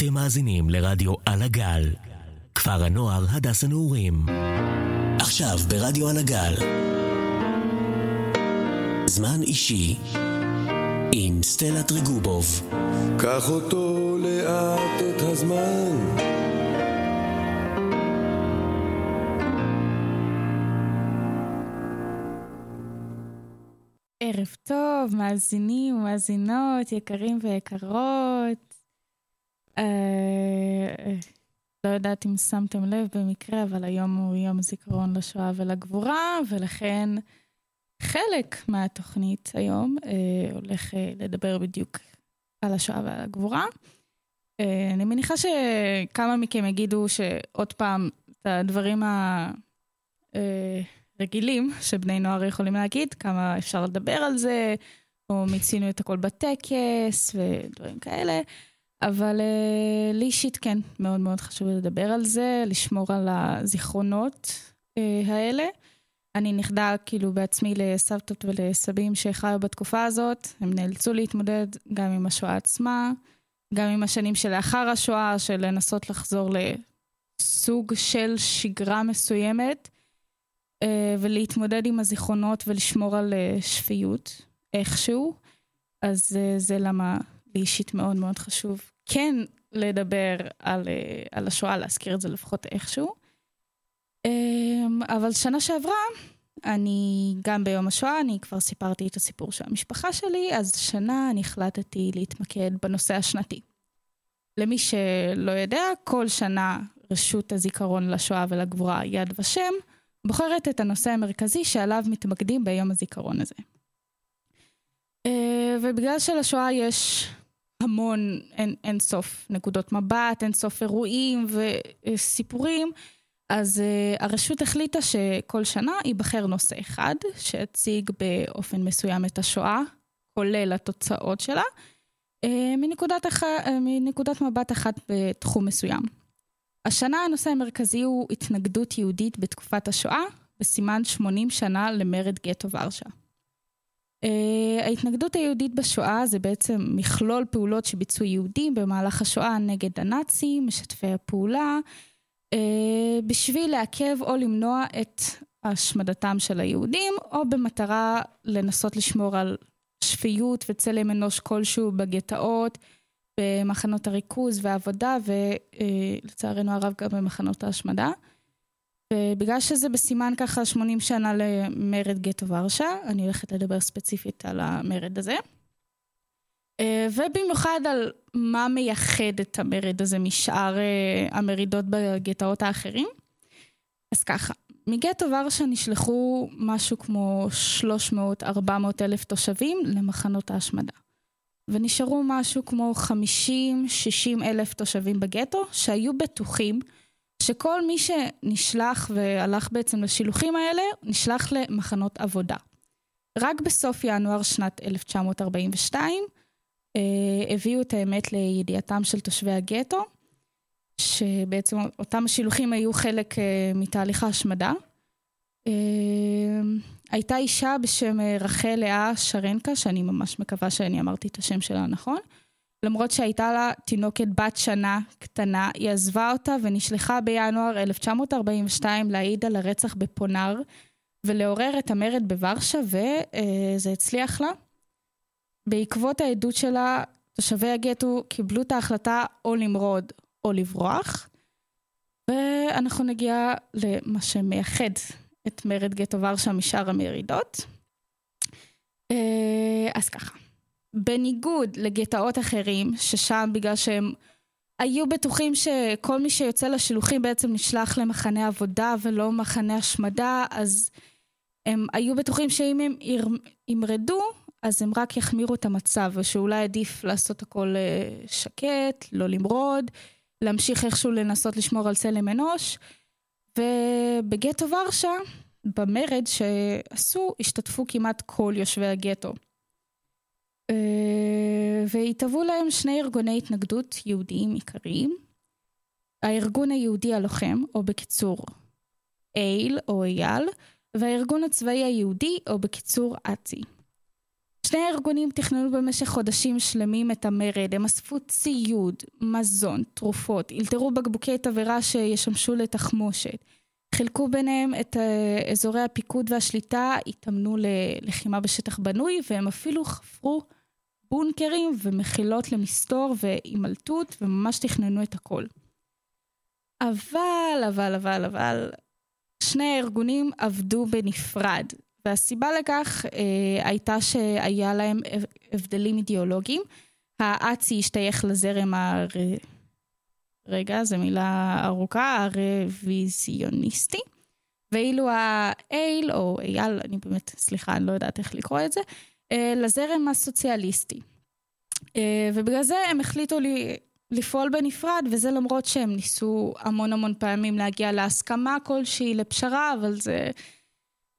אתם מאזינים לרדיו על הגל, כפר הנוער הדס הנעורים. עכשיו ברדיו על הגל. זמן אישי עם סטלה טריגובוב. קח אותו לאט את הזמן. ערב טוב, מאזינים ומאזינות, יקרים ויקרות. אה, לא יודעת אם שמתם לב במקרה, אבל היום הוא יום הזיכרון לשואה ולגבורה, ולכן חלק מהתוכנית היום אה, הולך אה, לדבר בדיוק על השואה ועל הגבורה. אה, אני מניחה שכמה מכם יגידו שעוד פעם, את הדברים ה... אה, שבני נוער יכולים להגיד, כמה אפשר לדבר על זה, או מיצינו את הכל בטקס ודברים כאלה. אבל uh, לי אישית כן, מאוד מאוד חשוב לדבר על זה, לשמור על הזיכרונות uh, האלה. אני נכדה כאילו בעצמי לסבתות ולסבים שחיו בתקופה הזאת, הם נאלצו להתמודד גם עם השואה עצמה, גם עם השנים שלאחר השואה, של לנסות לחזור לסוג של שגרה מסוימת. אה, ולהתמודד עם הזיכרונות ולשמור על אה, שפיות איכשהו. אז אה, זה למה לי אישית מאוד מאוד חשוב כן לדבר על, על השואה, להזכיר את זה לפחות איכשהו. אבל שנה שעברה, אני גם ביום השואה, אני כבר סיפרתי את הסיפור של המשפחה שלי, אז שנה אני החלטתי להתמקד בנושא השנתי. למי שלא יודע, כל שנה רשות הזיכרון לשואה ולגבורה יד ושם בוחרת את הנושא המרכזי שעליו מתמקדים ביום הזיכרון הזה. אה, ובגלל שלשואה יש המון, אין, אין סוף נקודות מבט, אין סוף אירועים וסיפורים, אז uh, הרשות החליטה שכל שנה ייבחר נושא אחד שיציג באופן מסוים את השואה, כולל התוצאות שלה, uh, מנקודת, אח... uh, מנקודת מבט אחת בתחום מסוים. השנה הנושא המרכזי הוא התנגדות יהודית בתקופת השואה, בסימן 80 שנה למרד גטו ורשה. Uh, ההתנגדות היהודית בשואה זה בעצם מכלול פעולות שביצעו יהודים במהלך השואה נגד הנאצים, משתפי הפעולה, uh, בשביל לעכב או למנוע את השמדתם של היהודים, או במטרה לנסות לשמור על שפיות וצלם אנוש כלשהו בגטאות, במחנות הריכוז והעבודה, ולצערנו הרב גם במחנות ההשמדה. ובגלל שזה בסימן ככה 80 שנה למרד גטו ורשה, אני הולכת לדבר ספציפית על המרד הזה. אה, ובמיוחד על מה מייחד את המרד הזה משאר אה, המרידות בגטאות האחרים. אז ככה, מגטו ורשה נשלחו משהו כמו 300-400 אלף תושבים למחנות ההשמדה. ונשארו משהו כמו 50-60 אלף תושבים בגטו, שהיו בטוחים שכל מי שנשלח והלך בעצם לשילוחים האלה, נשלח למחנות עבודה. רק בסוף ינואר שנת 1942 אה, הביאו את האמת לידיעתם של תושבי הגטו, שבעצם אותם השילוחים היו חלק אה, מתהליך ההשמדה. אה, הייתה אישה בשם אה, רחל לאה שרנקה, שאני ממש מקווה שאני אמרתי את השם שלה נכון. למרות שהייתה לה תינוקת בת שנה קטנה, היא עזבה אותה ונשלחה בינואר 1942 להעיד על הרצח בפונר ולעורר את המרד בוורשה, וזה אה, הצליח לה. בעקבות העדות שלה, תושבי הגטו קיבלו את ההחלטה או למרוד או לברוח, ואנחנו נגיע למה שמייחד את מרד גטו ורשה משאר המרידות. אה, אז ככה, בניגוד לגטאות אחרים, ששם בגלל שהם היו בטוחים שכל מי שיוצא לשילוחים בעצם נשלח למחנה עבודה ולא מחנה השמדה, אז הם היו בטוחים שאם הם ימרדו, אז הם רק יחמירו את המצב, ושאולי עדיף לעשות הכל אה, שקט, לא למרוד, להמשיך איכשהו לנסות לשמור על צלם אנוש. ובגטו ורשה, במרד שעשו, השתתפו כמעט כל יושבי הגטו. אה, והתהוו להם שני ארגוני התנגדות יהודיים עיקריים. הארגון היהודי הלוחם, או בקיצור אייל או אייל, והארגון הצבאי היהודי, או בקיצור אצ"י. שני הארגונים תכננו במשך חודשים שלמים את המרד, הם אספו ציוד, מזון, תרופות, אלתרו בקבוקי תבערה שישמשו לתחמושת, חילקו ביניהם את אה, אזורי הפיקוד והשליטה, התאמנו ללחימה בשטח בנוי, והם אפילו חפרו בונקרים ומחילות למסתור והימלטות, וממש תכננו את הכל. אבל, אבל, אבל, אבל, שני הארגונים עבדו בנפרד, והסיבה לכך אה, הייתה שהיה להם הבדלים אידיאולוגיים. האצ"י השתייך לזרם הר... רגע, זו מילה ארוכה, הרוויזיוניסטי. ואילו האייל, או אייל, אני באמת, סליחה, אני לא יודעת איך לקרוא את זה, לזרם הסוציאליסטי. אה, ובגלל זה הם החליטו לי, לפעול בנפרד, וזה למרות שהם ניסו המון המון פעמים להגיע להסכמה כלשהי, לפשרה, אבל זה,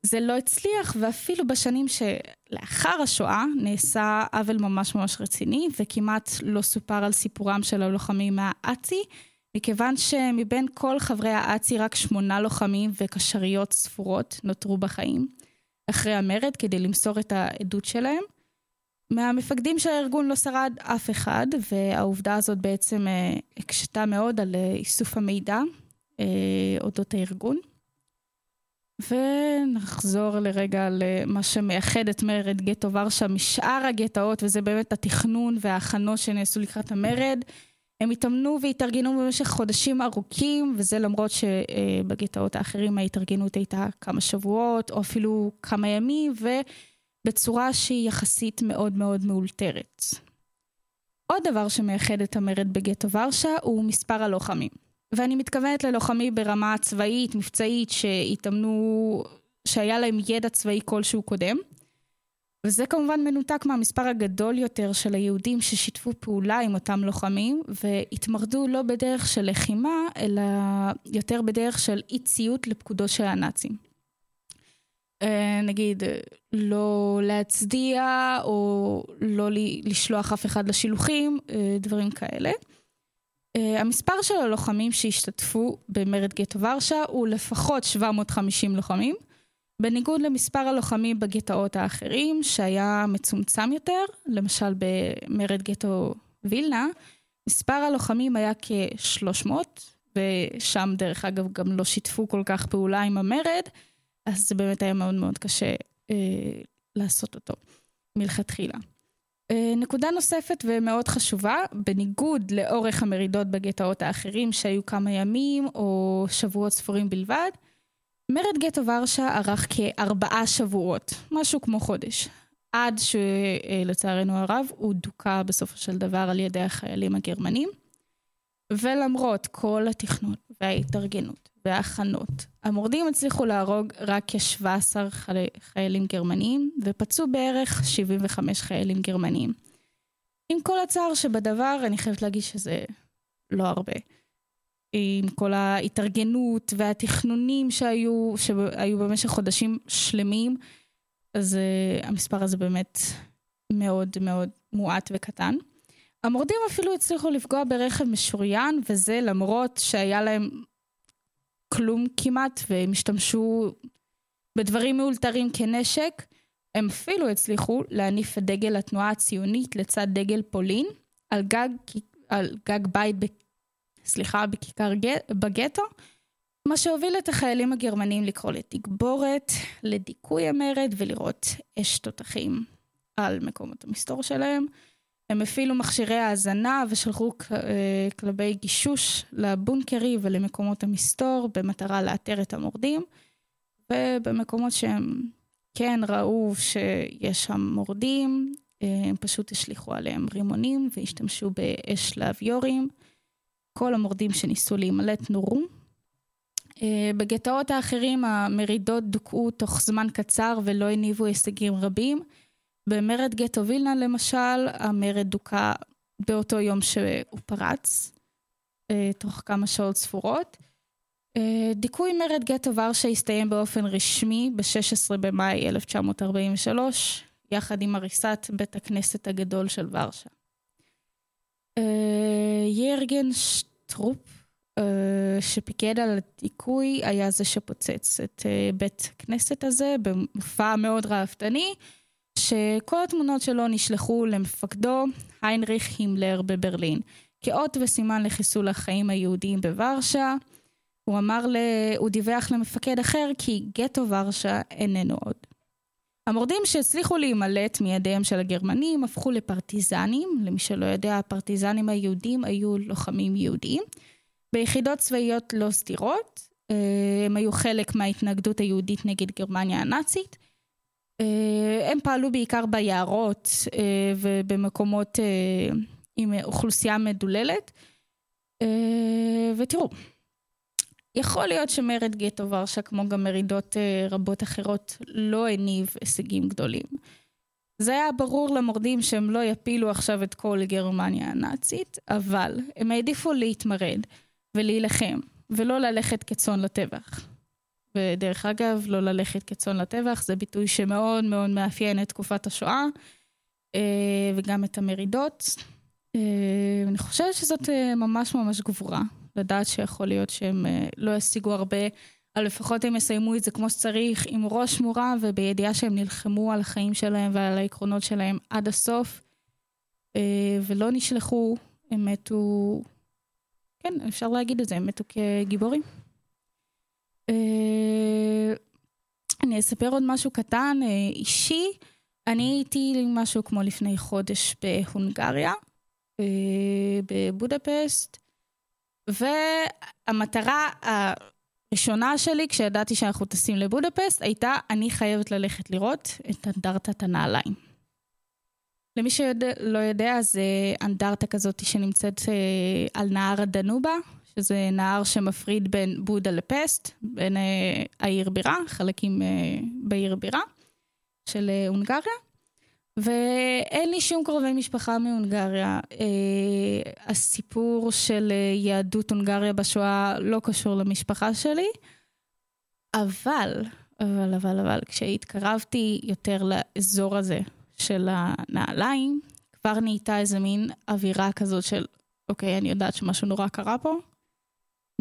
זה לא הצליח, ואפילו בשנים שלאחר השואה נעשה עוול ממש ממש רציני, וכמעט לא סופר על סיפורם של הלוחמים מהאצ"י, מכיוון שמבין כל חברי האצ"י רק שמונה לוחמים וקשריות ספורות נותרו בחיים אחרי המרד כדי למסור את העדות שלהם. מהמפקדים של הארגון לא שרד אף אחד, והעובדה הזאת בעצם אה, הקשתה מאוד על אה, איסוף המידע אה, אודות הארגון. ונחזור לרגע למה שמייחד את מרד גטו ורשה משאר הגטאות, וזה באמת התכנון וההכנות שנעשו לקראת המרד. הם התאמנו והתארגנו במשך חודשים ארוכים, וזה למרות שבגטאות האחרים ההתארגנות הייתה כמה שבועות, או אפילו כמה ימים, ובצורה שהיא יחסית מאוד מאוד מאולתרת. עוד דבר שמייחד את המרד בגטו ורשה הוא מספר הלוחמים. ואני מתכוונת ללוחמים ברמה צבאית, מבצעית, שהתאמנו, שהיה להם ידע צבאי כלשהו קודם. וזה כמובן מנותק מהמספר הגדול יותר של היהודים ששיתפו פעולה עם אותם לוחמים והתמרדו לא בדרך של לחימה, אלא יותר בדרך של אי ציות לפקודו של הנאצים. אה, נגיד, לא להצדיע או לא לשלוח אף אחד לשילוחים, אה, דברים כאלה. אה, המספר של הלוחמים שהשתתפו במרד גטו ורשה הוא לפחות 750 לוחמים, בניגוד למספר הלוחמים בגטאות האחרים, שהיה מצומצם יותר, למשל במרד גטו וילנה, מספר הלוחמים היה כ-300, ושם דרך אגב גם לא שיתפו כל כך פעולה עם המרד, אז זה באמת היה מאוד מאוד קשה אה, לעשות אותו מלכתחילה. אה, נקודה נוספת ומאוד חשובה, בניגוד לאורך המרידות בגטאות האחרים שהיו כמה ימים או שבועות ספורים בלבד, מרד גטו ורשה ארך כארבעה שבועות, משהו כמו חודש, עד שלצערנו הרב הוא דוכא בסופו של דבר על ידי החיילים הגרמנים. ולמרות כל התכנון וההתארגנות וההכנות, המורדים הצליחו להרוג רק כ-17 חיילים גרמנים ופצעו בערך 75 חיילים גרמנים. עם כל הצער שבדבר, אני חייבת להגיד שזה לא הרבה. עם כל ההתארגנות והתכנונים שהיו, שהיו במשך חודשים שלמים, אז uh, המספר הזה באמת מאוד מאוד מועט וקטן. המורדים אפילו הצליחו לפגוע ברכב משוריין, וזה למרות שהיה להם כלום כמעט, והם השתמשו בדברים מאולתרים כנשק. הם אפילו הצליחו להניף את דגל התנועה הציונית לצד דגל פולין על גג, על גג בית, סליחה, בכיכר בגטו, מה שהוביל את החיילים הגרמנים לקרוא לתגבורת, לדיכוי המרד ולראות אש תותחים על מקומות המסתור שלהם. הם הפעילו מכשירי האזנה ושלחו אה, כלבי גישוש לבונקרי ולמקומות המסתור במטרה לאתר את המורדים. ובמקומות שהם כן ראו שיש שם מורדים, אה, הם פשוט השליכו עליהם רימונים והשתמשו באש לאביורים. כל המורדים שניסו להימלט נורו. אה, בגטאות האחרים המרידות דוכאו תוך זמן קצר ולא הניבו הישגים רבים. במרד גטו וילנה למשל, המרד דוכא באותו יום שהוא פרץ, אה, תוך כמה שעות ספורות. אה, דיכוי מרד גטו ורשה הסתיים באופן רשמי ב-16 במאי 1943, יחד עם הריסת בית הכנסת הגדול של ורשה. אה, ירגן שטרופ, שפיקד על הדיכוי, היה זה שפוצץ את בית הכנסת הזה במופע מאוד ראוותני. שכל התמונות שלו נשלחו למפקדו, היינריך הימלר בברלין, כאות וסימן לחיסול החיים היהודיים בוורשה. הוא אמר, ל... הוא דיווח למפקד אחר כי גטו ורשה איננו עוד. המורדים שהצליחו להימלט מידיהם של הגרמנים הפכו לפרטיזנים, למי שלא יודע, הפרטיזנים היהודים היו לוחמים יהודים, ביחידות צבאיות לא סתירות, אה, הם היו חלק מההתנגדות היהודית נגד גרמניה הנאצית. אה, הם פעלו בעיקר ביערות אה, ובמקומות עם אוכלוסייה מדוללת. ותראו, יכול להיות שמרד גטו ורשה, כמו גם מרידות רבות אחרות, לא הניב הישגים גדולים. זה היה ברור למורדים שהם לא יפילו עכשיו את כל גרמניה הנאצית, אבל הם העדיפו להתמרד ולהילחם. ולא ללכת כצאן לטבח. ודרך אגב, לא ללכת כצאן לטבח זה ביטוי שמאוד מאוד מאפיין את תקופת השואה, אה, וגם את המרידות. אה, אני חושבת שזאת אה, ממש ממש גבורה, לדעת שיכול להיות שהם לא ישיגו הרבה, אבל לפחות הם יסיימו את זה כמו שצריך, עם ראש מורם ובידיעה שהם נלחמו על החיים שלהם ועל העקרונות שלהם עד הסוף, ולא נשלחו, הם מתו כן, אפשר להגיד את זה, הם מתו כגיבורים. אה, אני אספר עוד משהו קטן, אה, אישי. אני הייתי משהו כמו לפני חודש בהונגריה, אה, בבודפסט, והמטרה הראשונה שלי, כשידעתי שאנחנו טסים לבודפסט, הייתה, אני חייבת ללכת לראות את אנדרטת הנעליים. למי שלא יודע, זה אנדרטה כזאת שנמצאת אה, על נהר הדנובה, שזה נהר שמפריד בין בודה לפסט, בין אה, העיר בירה, חלקים אה, בעיר בירה של הונגריה. ואין לי שום קרובי משפחה מהונגריה. הסיפור של יהדות הונגריה בשואה לא קשור למשפחה שלי, אבל, אבל, אבל, אבל, כשהתקרבתי יותר לאזור הזה של הנעליים, כבר נהייתה איזה מין אווירה כזאת של, אוקיי, אני יודעת שמשהו נורא קרה פה.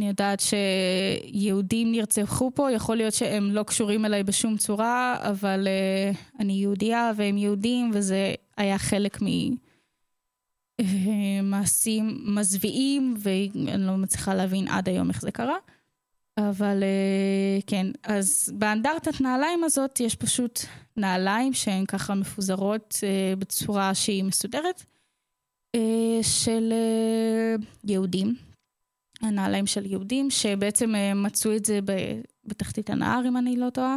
אני יודעת שיהודים נרצחו פה, יכול להיות שהם לא קשורים אליי בשום צורה, אבל uh, אני יהודייה והם יהודים, וזה היה חלק ממעשים אה, מזוויעים, ואני לא מצליחה להבין עד היום איך זה קרה. אבל uh, כן, אז באנדרטת נעליים הזאת יש פשוט נעליים שהן ככה מפוזרות uh, בצורה שהיא מסודרת, uh, של יהודים. הנעליים של יהודים, שבעצם uh, מצאו את זה בתחתית הנהר, אם אני לא טועה.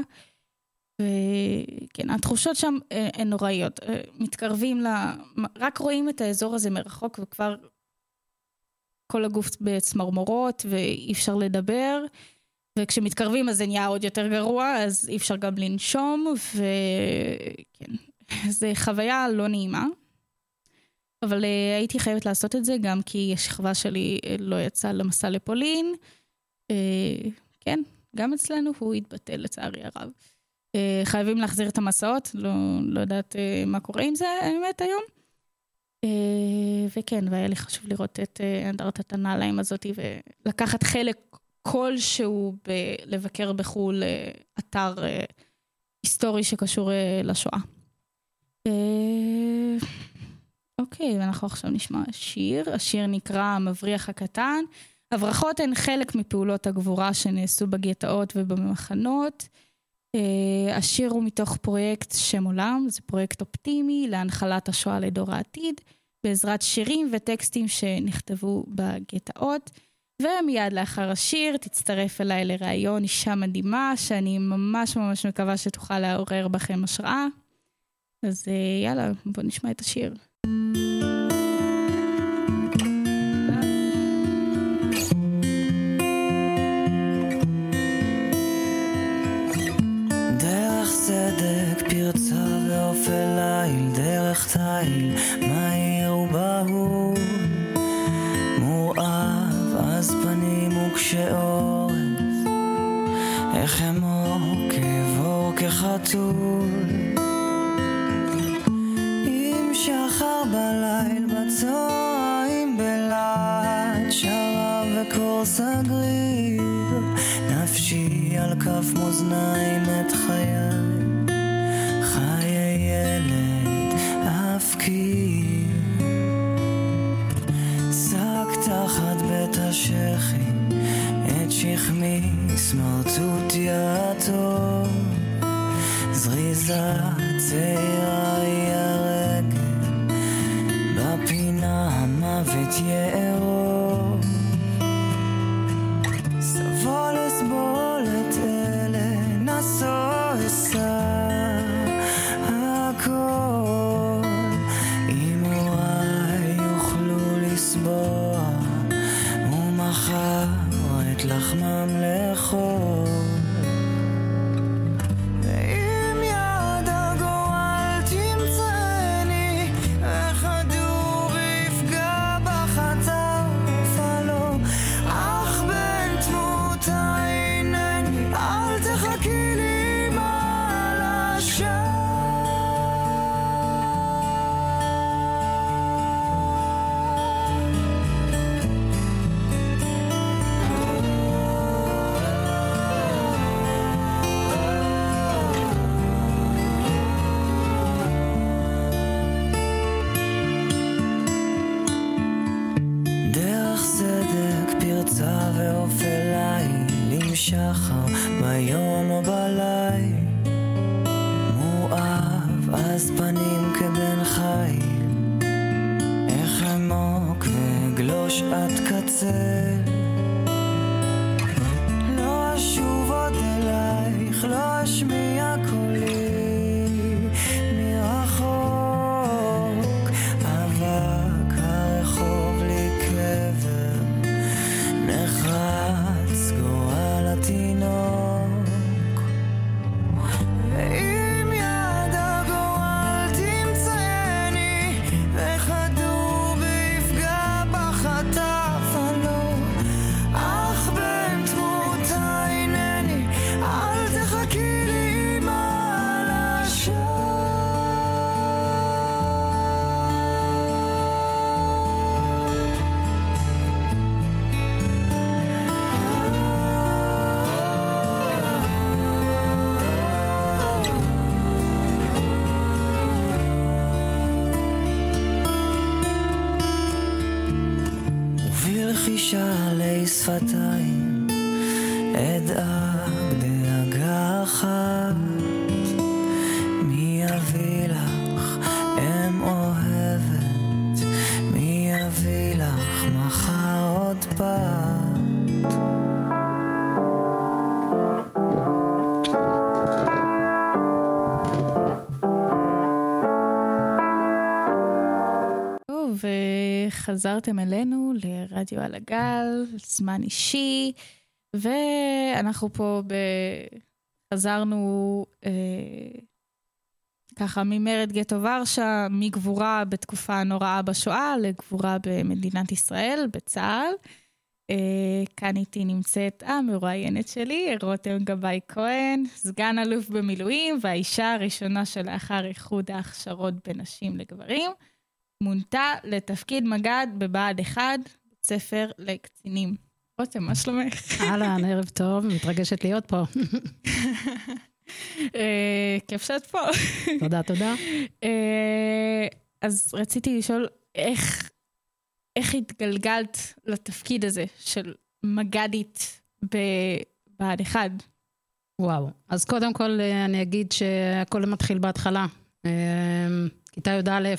וכן, התחושות שם הן נוראיות. מתקרבים ל... רק רואים את האזור הזה מרחוק וכבר כל הגוף בצמרמורות ואי אפשר לדבר. וכשמתקרבים אז זה נהיה עוד יותר גרוע, אז אי אפשר גם לנשום, וכן, זו חוויה לא נעימה. אבל uh, הייתי חייבת לעשות את זה גם כי השכבה שלי uh, לא יצאה למסע לפולין. Uh, כן, גם אצלנו הוא התבטל לצערי הרב. חייבים להחזיר את המסעות, לא, לא יודעת מה קורה עם זה האמת היום. וכן, והיה לי חשוב לראות את אנדרטת הנעליים הזאת ולקחת חלק כלשהו לבקר בחו"ל אה, אתר אה, היסטורי שקשור אה, לשואה. אוקיי, ואנחנו עכשיו נשמע שיר. השיר נקרא המבריח הקטן. הברחות הן חלק מפעולות הגבורה שנעשו בגטאות ובמחנות. השיר הוא מתוך פרויקט שם עולם, זה פרויקט אופטימי להנחלת השואה לדור העתיד, בעזרת שירים וטקסטים שנכתבו בגטאות. ומיד לאחר השיר תצטרף אליי לראיון אישה מדהימה, שאני ממש ממש מקווה שתוכל לעורר בכם השראה. אז אה, יאללה, בואו נשמע את השיר. איך אמור כאבור כחתול. בליל בצהריים בלהט שרה וקורס הגריב נפשי על כף מאזניים את חיי חיי ילד אפקיר שק תחת בית השחי את שכמי סמרטוטי הטוב זריזה צעירה vêtements שפתיים. אדאג דאגה אחת מי יביא לך? אם אוהבת. מי יביא לך? מחר עוד פעם. טוב, וחזרתם אלינו לרדיו על הגל, זמן אישי, ואנחנו פה ב... חזרנו אה, ככה ממרד גטו ורשה, מגבורה בתקופה הנוראה בשואה לגבורה במדינת ישראל, בצה"ל. אה, כאן איתי נמצאת המרואיינת שלי, רותם גבאי כהן, סגן אלוף במילואים והאישה הראשונה שלאחר איחוד ההכשרות בין נשים לגברים. מונתה לתפקיד מג"ד בבה"ד 1, בית ספר לקצינים. רותם, מה שלומך? אהלן, ערב טוב, מתרגשת להיות פה. אה, כיף שאת פה. תודה, תודה. אה, אז רציתי לשאול, איך, איך התגלגלת לתפקיד הזה של מג"דית בבה"ד 1? וואו. אז קודם כל אה, אני אגיד שהכל מתחיל בהתחלה. כיתה י"א,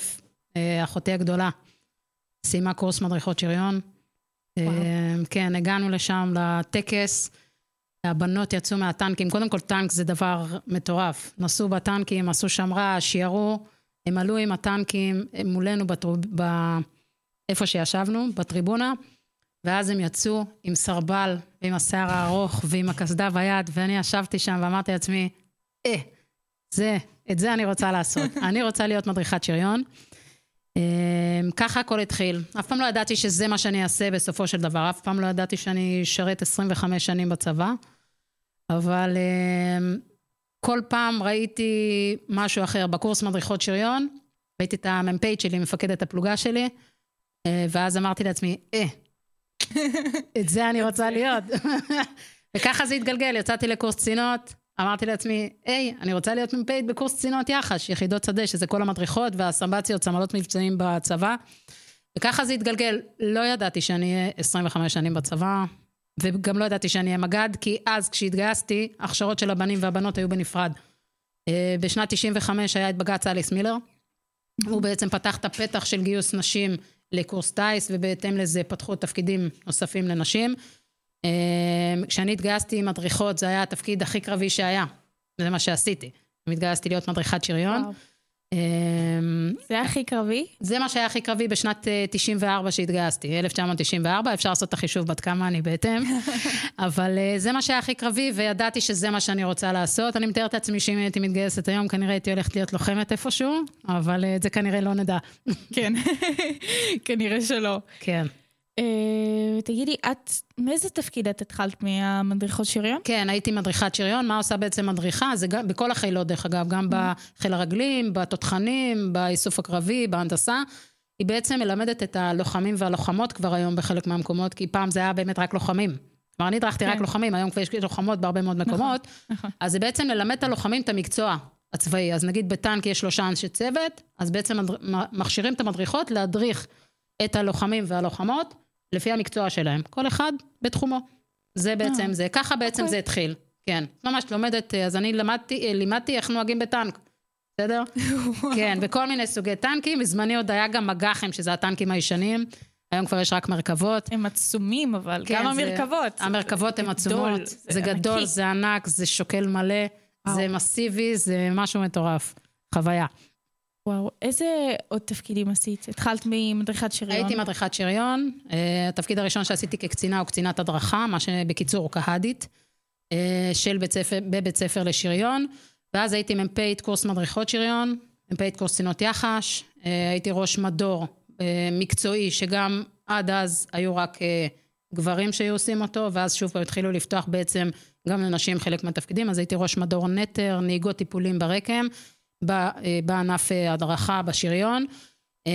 אחותי הגדולה, סיימה קורס מדריכות שריון. אה, כן, הגענו לשם לטקס, הבנות יצאו מהטנקים. קודם כל, טנק זה דבר מטורף. נסעו בטנקים, עשו שם רעש, ירו, הם עלו עם הטנקים מולנו בטרוב... ב... איפה שישבנו, בטריבונה, ואז הם יצאו עם סרבל ועם השיער הארוך ועם הקסדה ביד, ואני ישבתי שם ואמרתי לעצמי, אה, זה, את זה אני רוצה לעשות. אני רוצה להיות מדריכת שריון. אמ, ככה הכל התחיל. אף פעם לא ידעתי שזה מה שאני אעשה בסופו של דבר, אף פעם לא ידעתי שאני אשרת 25 שנים בצבא, אבל אמ, כל פעם ראיתי משהו אחר. בקורס מדריכות שריון, ראיתי את המ"פית שלי, מפקדת הפלוגה שלי, אה, ואז אמרתי לעצמי, אה, את זה אני רוצה להיות. וככה זה התגלגל, יצאתי לקורס קצינות, אמרתי לעצמי, היי, אני רוצה להיות מ"פית בקורס קצינות יח"ש, יחידות שדה, שזה כל המדריכות והסמב"ציות, סמלות מבצעים בצבא. וככה זה התגלגל. לא ידעתי שאני אהיה 25 שנים בצבא, וגם לא ידעתי שאני אהיה מג"ד, כי אז כשהתגייסתי, ההכשרות של הבנים והבנות היו בנפרד. אה, בשנת 95 היה את בג"ץ אליס מילר. הוא בעצם פתח את הפתח של גיוס נשים לקורס טיס, ובהתאם לזה פתחו תפקידים נוספים לנשים. אה, כשאני התגייסתי עם מדריכות, זה היה התפקיד הכי קרבי שהיה. זה מה שעשיתי. התגייסתי להיות מדריכת שריון. וואו. אמ, זה הכי קרבי? זה מה שהיה הכי קרבי בשנת אה, 94 שהתגייסתי, 1994, אפשר לעשות את החישוב בת כמה אני בהתאם, אבל אה, זה מה שהיה הכי קרבי, וידעתי שזה מה שאני רוצה לעשות. אני מתארת לעצמי שאם הייתי מתגייסת היום, כנראה הייתי הולכת להיות לוחמת איפשהו, אבל אה, את זה כנראה לא נדע. כן, כנראה שלא. כן. אה, תגידי, את, מאיזה תפקיד את התחלת מהמדריכות שריון? כן, הייתי מדריכת שריון. מה עושה בעצם מדריכה? זה גם, בכל החילות, דרך אגב, גם בחיל הרגלים, בתותחנים, באיסוף הקרבי, בהנדסה. היא בעצם מלמדת את הלוחמים והלוחמות כבר היום בחלק מהמקומות, כי פעם זה היה באמת רק לוחמים. כלומר, אני הדרכתי רק כן. לוחמים, היום כבר יש לוחמות בהרבה מאוד מקומות. נכון. אז זה בעצם ללמד את הלוחמים את המקצוע הצבאי. אז נגיד בטנק יש שלושה אנשי צוות, אז בעצם מכשירים את המדריכות להדריך את הלוחמים והלוחמות לפי המקצוע שלהם. כל אחד בתחומו. זה בעצם זה. ככה בעצם אוקיי. זה התחיל. כן. ממש לומדת, אה, אז אני למדתי, אה, לימדתי איך נוהגים בטנק. בסדר? כן, בכל מיני סוגי טנקים. בזמני עוד היה גם מג"חים, שזה הטנקים הישנים. היום כבר יש רק מרכבות. הם עצומים, אבל כן, גם זה- המרכבות. המרכבות הן עצומות. זה זה גדול, ענקי. זה ענק, זה שוקל מלא, וואו. זה מסיבי, זה משהו מטורף. חוויה. וואו, איזה עוד תפקידים עשית? התחלת ממדריכת שריון? הייתי מדריכת שריון. אה, התפקיד הראשון שעשיתי כקצינה הוא קצינת הדרכה, מה שבקיצור קה"דית, אה, של בית ספר, בבית ספר לשריון. ואז הייתי מ"פית קורס מדריכות שריון, מ"פית קורס קצינות יח"ש, אה, הייתי ראש מדור אה, מקצועי, שגם עד אז היו רק אה, גברים שהיו עושים אותו, ואז שוב פעם התחילו לפתוח בעצם גם לנשים חלק מהתפקידים, אז הייתי ראש מדור נטר, נהיגות טיפולים ברקם, בענף אה, הדרכה בשריון. אה,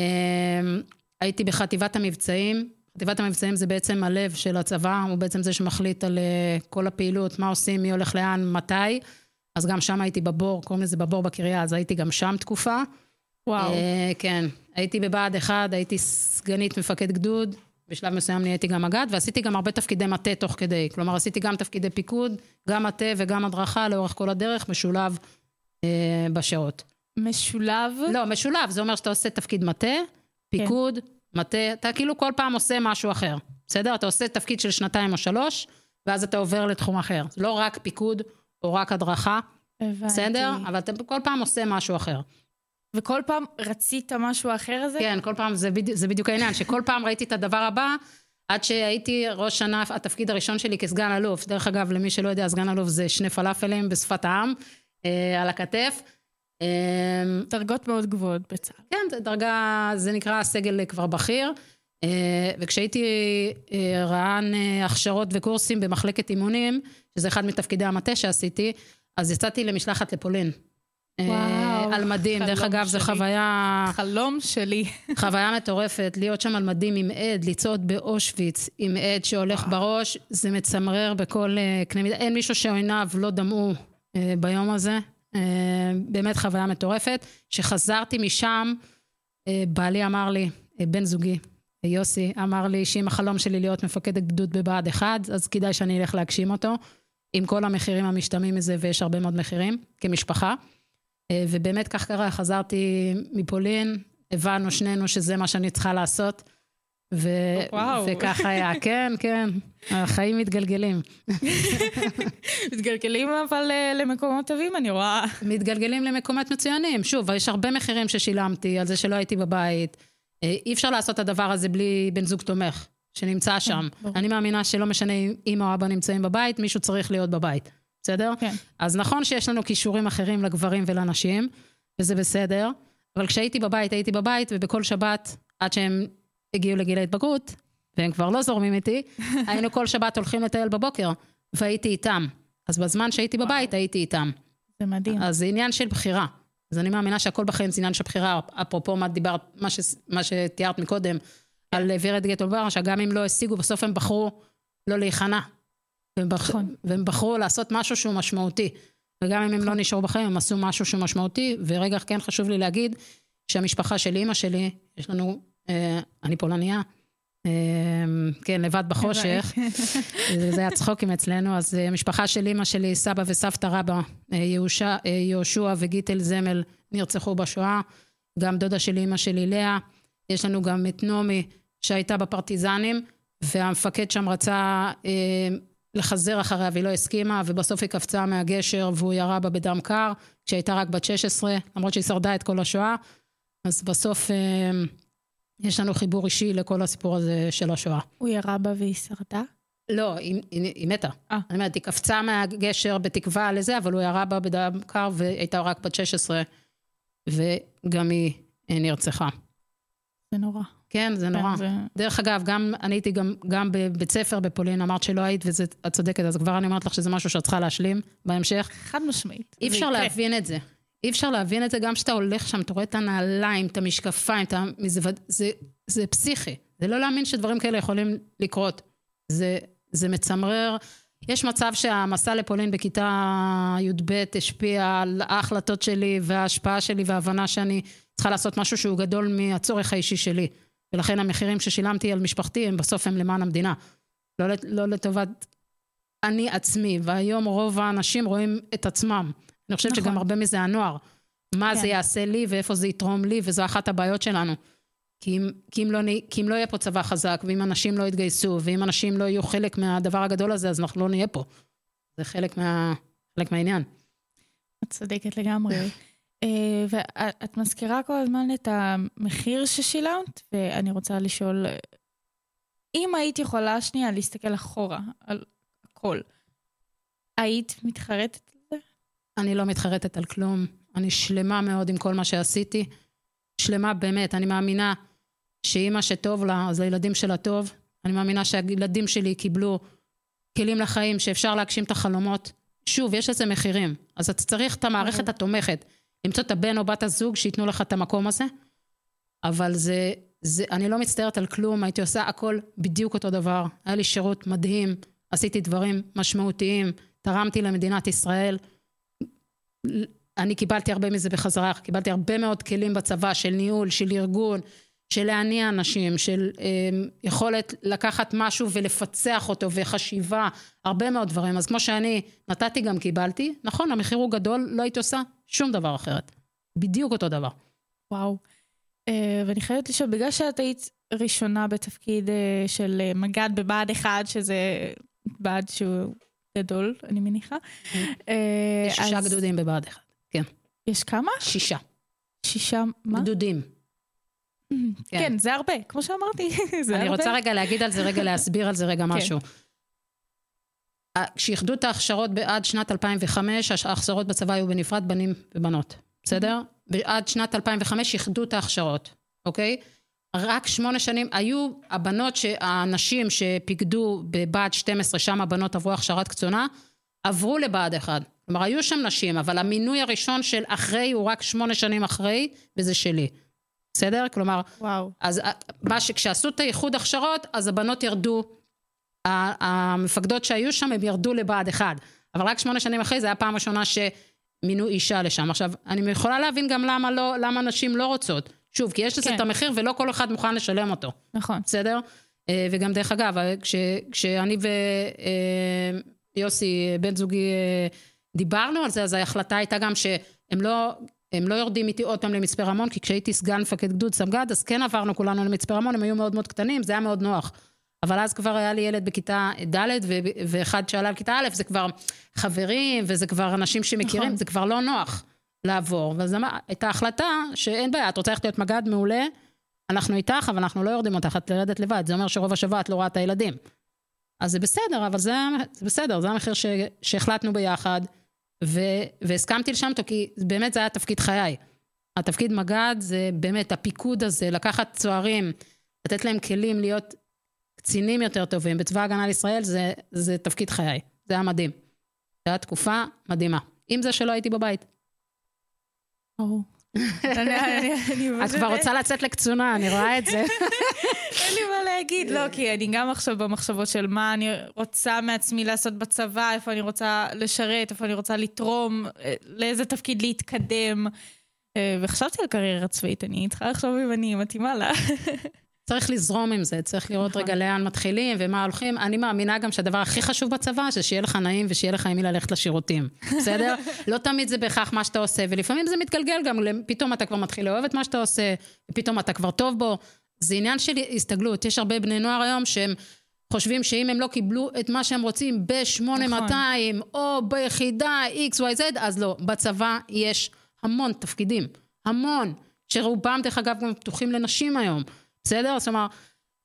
הייתי בחטיבת המבצעים. חטיבת המבצעים זה בעצם הלב של הצבא, הוא בעצם זה שמחליט על אה, כל הפעילות, מה עושים, מי הולך לאן, מתי. אז גם שם הייתי בבור, קוראים לזה בבור בקריה, אז הייתי גם שם תקופה. וואו. אה, כן, הייתי בבה"ד 1, הייתי סגנית מפקד גדוד, בשלב מסוים נהייתי גם מג"ד, ועשיתי גם הרבה תפקידי מטה תוך כדי. כלומר, עשיתי גם תפקידי פיקוד, גם מטה וגם הדרכה לאורך כל הדרך, משולב אה, בשירות. משולב? לא, משולב, זה אומר שאתה עושה תפקיד מטה, פיקוד, מטה, אתה כאילו כל פעם עושה משהו אחר, בסדר? אתה עושה תפקיד של שנתיים או שלוש, ואז אתה עובר לתחום אחר. לא רק פיקוד או רק הדרכה, הבנתי. בסדר? אבל אתה כל פעם עושה משהו אחר. וכל פעם רצית משהו אחר הזה? כן, כל פעם, זה, בדי, זה בדיוק העניין, שכל פעם ראיתי את הדבר הבא, עד שהייתי ראש ענף, התפקיד הראשון שלי כסגן אלוף. דרך אגב, למי שלא יודע, סגן אלוף זה שני פלאפלים בשפת העם, על הכתף. אה, דרגות מאוד גבוהות בצה"ל. כן, דרגה, זה נקרא סגל כבר בכיר. אה, וכשהייתי אה, רע"ן אה, הכשרות וקורסים במחלקת אימונים, שזה אחד מתפקידי המטה שעשיתי, אז יצאתי למשלחת לפולין. אה, וואו, על מדים, דרך אגב, זו. חוויה... חלום שלי. חוויה מטורפת, להיות שם על מדים עם עד, לצעוד באושוויץ עם עד שהולך בראש, זה מצמרר בכל אה, קנה מידה. אין מישהו שעיניו לא דמעו אה, ביום הזה. אה, באמת חוויה מטורפת. כשחזרתי משם, אה, בעלי אמר לי, אה, בן זוגי, אה, יוסי, אמר לי שאם החלום שלי להיות מפקדת גדוד בבה"ד 1, אז כדאי שאני אלך להגשים אותו, עם כל המחירים המשתמעים מזה, ויש הרבה מאוד מחירים, כמשפחה. אה, ובאמת כך קרה, חזרתי מפולין, הבנו שנינו שזה מה שאני צריכה לעשות. ו- וואו. וכך היה, כן, כן, החיים מתגלגלים. מתגלגלים אבל אה, למקומות טובים, אני רואה. מתגלגלים למקומות מצוינים. שוב, יש הרבה מחירים ששילמתי על זה שלא הייתי בבית. אה, אי אפשר לעשות את הדבר הזה בלי בן זוג תומך, שנמצא שם. ברור. אני מאמינה שלא משנה אם אמא או אבא נמצאים בבית, מישהו צריך להיות בבית, בסדר? כן. אז נכון שיש לנו כישורים אחרים לגברים ולנשים, וזה בסדר, אבל כשהייתי בבית, הייתי בבית, ובכל שבת, עד שהם הגיעו לגיל ההתבגרות, והם כבר לא זורמים איתי, היינו כל שבת הולכים לטייל בבוקר, והייתי איתם. אז בזמן שהייתי בבית, הייתי איתם. זה מדהים. אז זה עניין של בחירה. אז אני מאמינה שהכל בחיים זה עניין של בחירה. אפרופו מה דיברת, מה, ש, מה שתיארת מקודם, על ורד גטולבר, שגם אם לא השיגו, בסוף הם בחרו לא להיכנע. והם, בח... נכון. והם בחרו לעשות משהו שהוא משמעותי. וגם אם הם לא נשארו בחיים, הם עשו משהו שהוא משמעותי. ורגע, כן חשוב לי להגיד שהמשפחה של אימא שלי, יש לנו אני פולניה. אה, כן, לבד בחושך. זה היה צחוקים אצלנו. אז אה, משפחה של אימא שלי, סבא וסבתא רבא, אה, אה, יהושע וגיטל זמל, נרצחו בשואה. גם דודה של אימא שלי, לאה. יש לנו גם את נעמי, שהייתה בפרטיזנים, והמפקד שם רצה אה, לחזר אחריה והיא לא הסכימה, ובסוף היא קפצה מהגשר והוא ירה בה בדם קר, כשהייתה רק בת 16, למרות שהיא שרדה את כל השואה. אז בסוף אה, יש לנו חיבור אישי לכל הסיפור הזה של השואה. הוא ירה בה והיא שרדה? לא, היא, היא, היא מתה. אה. אני אומרת, היא קפצה מהגשר בתקווה לזה, אבל הוא ירה בה בדם קר והייתה רק בת 16, וגם היא אה, נרצחה. זה נורא. כן, זה נורא. זה... דרך אגב, גם, אני הייתי גם, גם בבית ספר בפולין, אמרת שלא היית, ואת צודקת, אז כבר אני אומרת לך שזה משהו שאת צריכה להשלים בהמשך. חד משמעית. אי אפשר להבין את זה. אי אפשר להבין את זה גם כשאתה הולך שם, אתה רואה את הנעליים, את המשקפיים, את המזווד... זה, זה פסיכי. זה לא להאמין שדברים כאלה יכולים לקרות. זה, זה מצמרר. יש מצב שהמסע לפולין בכיתה י"ב השפיע על ההחלטות שלי וההשפעה שלי וההבנה שאני צריכה לעשות משהו שהוא גדול מהצורך האישי שלי. ולכן המחירים ששילמתי על משפחתי הם בסוף הם למען המדינה. לא, לא לטובת אני עצמי, והיום רוב האנשים רואים את עצמם. אני חושבת נכון. שגם הרבה מזה הנוער. מה כן. זה יעשה לי ואיפה זה יתרום לי, וזו אחת הבעיות שלנו. כי אם, כי, אם לא, כי אם לא יהיה פה צבא חזק, ואם אנשים לא יתגייסו, ואם אנשים לא יהיו חלק מהדבר הגדול הזה, אז אנחנו לא נהיה פה. זה חלק, מה, חלק מהעניין. את צודקת לגמרי. אה, ואת מזכירה כל הזמן את המחיר ששילמת, ואני רוצה לשאול, אם היית יכולה שנייה להסתכל אחורה על הכל, היית מתחרטת? אני לא מתחרטת על כלום. אני שלמה מאוד עם כל מה שעשיתי. שלמה באמת, אני מאמינה שאימא שטוב לה, אז לילדים שלה טוב. אני מאמינה שהילדים שלי קיבלו כלים לחיים, שאפשר להגשים את החלומות. שוב, יש לזה מחירים. אז אתה צריך את המערכת התומכת. למצוא את הבן או בת הזוג שייתנו לך את המקום הזה. אבל זה, זה, אני לא מצטערת על כלום, הייתי עושה הכל בדיוק אותו דבר. היה לי שירות מדהים, עשיתי דברים משמעותיים, תרמתי למדינת ישראל. אני קיבלתי הרבה מזה בחזרה, קיבלתי הרבה מאוד כלים בצבא של ניהול, של ארגון, של להניע אנשים, של אה, יכולת לקחת משהו ולפצח אותו וחשיבה, הרבה מאוד דברים. אז כמו שאני נתתי גם קיבלתי, נכון, המחיר הוא גדול, לא הייתי עושה שום דבר אחרת. בדיוק אותו דבר. וואו. אה, ואני חייבת לשאול, בגלל שאת היית ראשונה בתפקיד אה, של אה, מג"ד בבה"ד 1, שזה בה"ד שהוא גדול, אני מניחה. יש שישה. גדודים בבה"ד 1, כן. יש כמה? שישה. שישה, מה? גדודים. כן. כן, זה הרבה, כמו שאמרתי, זה הרבה. אני רוצה רגע להגיד על זה, רגע להסביר על זה רגע כן. משהו. כשאיחדו את ההכשרות עד שנת 2005, ההכשרות בצבא היו בנפרד בנים ובנות, בסדר? ועד שנת 2005 איחדו את ההכשרות, אוקיי? רק שמונה שנים, היו הבנות, הנשים שפיקדו בבה"ד 12, שם הבנות עברו הכשרת קצונה, עברו לבה"ד 1. כלומר, היו שם נשים, אבל המינוי הראשון של אחרי הוא רק שמונה שנים אחרי, וזה שלי. בסדר? כלומר, וואו. אז מה שכשעשו את האיחוד הכשרות, אז הבנות ירדו המפקדות שהיו שם, הם ירדו לבה"ד 1. אבל רק שמונה שנים אחרי, זו הייתה הפעם הראשונה שמינו אישה לשם. עכשיו, אני יכולה להבין גם למה, לא, למה נשים לא רוצות. שוב, כי יש לזה כן. את המחיר ולא כל אחד מוכן לשלם אותו. נכון. בסדר? אה, וגם דרך אגב, כש, כשאני ויוסי, אה, בן זוגי, אה, דיברנו על זה, אז ההחלטה הייתה גם שהם לא, הם לא יורדים איתי עוד פעם למצפה רמון, כי כשהייתי סגן מפקד גדוד סמג"ד, אז כן עברנו כולנו למצפה רמון, הם היו מאוד מאוד קטנים, זה היה מאוד נוח. אבל אז כבר היה לי ילד בכיתה ד' ואחד שעלה לכיתה א', זה כבר חברים, וזה כבר אנשים שמכירים, נכון. זה כבר לא נוח לעבור. ואז הייתה החלטה שאין בעיה, את רוצה ללכת להיות מג"ד מעולה, אנחנו איתך, אבל אנחנו לא יורדים איתך, את יורדת לבד. זה אומר שרוב השבוע את לא רואה את הילדים. אז זה בסדר, אבל זה, זה בסדר, זה המחיר ש, שהחלטנו ביחד, ו, והסכמתי לשם אותו, כי באמת זה היה תפקיד חיי. התפקיד מג"ד זה באמת הפיקוד הזה, לקחת צוערים, לתת להם כלים להיות קצינים יותר טובים בצבא ההגנה לישראל, זה, זה תפקיד חיי. זה היה מדהים. זו הייתה תקופה מדהימה. עם זה שלא הייתי בבית. ברור. את כבר רוצה לצאת לקצונה, אני רואה את זה. אין לי מה להגיד, לא, כי אני גם עכשיו במחשבות של מה אני רוצה מעצמי לעשות בצבא, איפה אני רוצה לשרת, איפה אני רוצה לתרום, לאיזה תפקיד להתקדם. אה, וחשבתי על קריירה צבאית, אני צריכה לחשוב אם אני מתאימה לה. צריך לזרום עם זה, צריך לראות נכון. רגע לאן מתחילים ומה הולכים. אני מאמינה גם שהדבר הכי חשוב בצבא, זה שיהיה לך נעים ושיהיה לך עם מי ללכת לשירותים, בסדר? לא תמיד זה בהכרח מה שאתה עושה, ולפעמים זה מתגלגל גם, פתאום אתה כבר מתחיל לאהוב את מה שאתה עושה, ופתאום אתה כבר טוב בו. זה עניין של הסתגלות. יש הרבה בני נוער היום שהם חושבים שאם הם לא קיבלו את מה שהם רוצים ב-8200, או ביחידה XYZ, אז לא. בצבא יש המון תפקידים, המון, שרובם, דרך אגב, גם פתוחים לנשים היום. בסדר? זאת אומרת,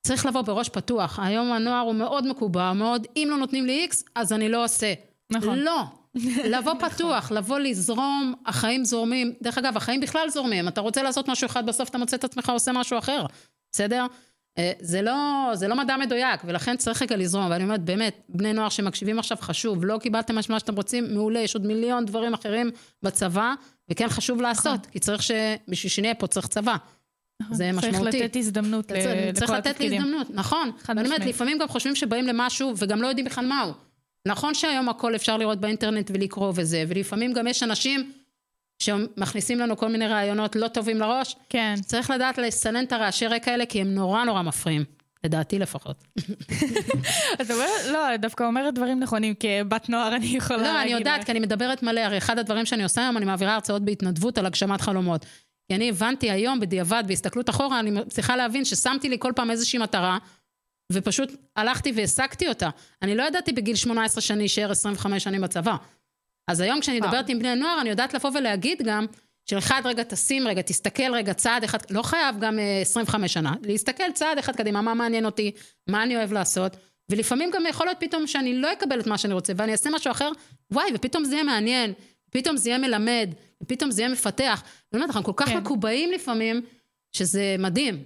צריך לבוא בראש פתוח. היום הנוער הוא מאוד מקובע, מאוד, אם לא נותנים לי איקס, אז אני לא עושה. נכון. לא. לבוא פתוח, לבוא לזרום, החיים זורמים. דרך אגב, החיים בכלל זורמים. אתה רוצה לעשות משהו אחד, בסוף אתה מוצא את עצמך עושה משהו אחר. בסדר? אה, זה לא, זה לא מדע מדויק, ולכן צריך רגע לזרום. ואני אומרת, באמת, בני נוער שמקשיבים עכשיו חשוב, לא קיבלתם מה שאתם רוצים, מעולה, יש עוד מיליון דברים אחרים בצבא, וכן חשוב לעשות, כי צריך ש... בשביל שנהיה פה צריך צבא. זה משמעותי. צריך לתת הזדמנות לכל צריך לתת התפקידים. הזדמנות, נכון. חד משמעית. לפעמים גם חושבים שבאים למשהו וגם לא יודעים בכלל מהו. נכון שהיום הכל אפשר לראות באינטרנט ולקרוא וזה, ולפעמים גם יש אנשים שמכניסים לנו כל מיני רעיונות לא טובים לראש. כן. צריך לדעת לסנן את הרעשי רקע האלה, כי הם נורא נורא מפריעים. לדעתי לפחות. את אומרת, לא, את דווקא אומרת דברים נכונים, כבת נוער אני יכולה לא, להגיד. אני יודעת, לך. כי אני מדברת מלא, הרי אחד הדברים שאני עושה היום, אני מעבירה הרצאות בהתנדבות על הגשמת חלומות. כי אני הבנתי היום, בדיעבד, בהסתכלות אחורה, אני צריכה להבין ששמתי לי כל פעם איזושהי מטרה, ופשוט הלכתי והשגתי אותה. אני לא ידעתי בגיל 18 שאני אשאר 25 שנים בצבא. אז היום כשאני וואו. מדברת עם בני נוער, אני יודעת לבוא ולהגיד גם, שאחד רגע תשים רגע, תסתכל רגע צעד אחד, לא חייב גם אה, 25 שנה, להסתכל צעד אחד קדימה, מה מעניין אותי, מה אני אוהב לעשות, ולפעמים גם יכול להיות פתאום שאני לא אקבל את מה שאני רוצה, ואני אעשה משהו אחר, וואי, ופתאום זה יהיה מעניין, פתאום זה יהיה מלמד, ופתאום זה יהיה מפתח. באמת, אנחנו כל כך כן. מקובעים לפעמים, שזה מדהים.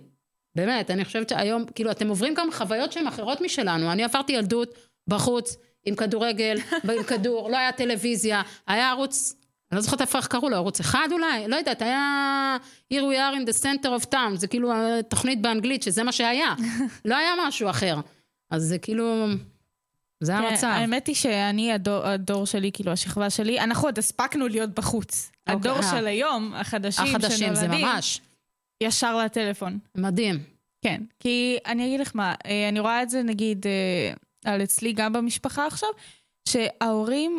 באמת, אני חושבת שהיום, כאילו, אתם עוברים גם חוויות שהן אחרות משלנו. אני עברתי ילדות בחוץ, עם כדורגל, עם כדור, לא היה טלוויזיה, היה ערוץ, אני לא זוכרת איפה איך קראו לו, ערוץ אחד אולי? לא יודעת, היה Here we are in the center of town, זה כאילו תוכנית באנגלית, שזה מה שהיה. לא היה משהו אחר. אז זה כאילו, זה כן, המצב. האמת היא שאני, הדור, הדור שלי, כאילו, השכבה שלי, אנחנו עוד הספקנו להיות בחוץ. אוקיי, הדור אה. של היום, החדשים, החדשים, זה שנולדים, ממש ישר לטלפון. מדהים. כן, כי אני אגיד לך מה, אה, אני רואה את זה נגיד אה, על אצלי גם במשפחה עכשיו, שההורים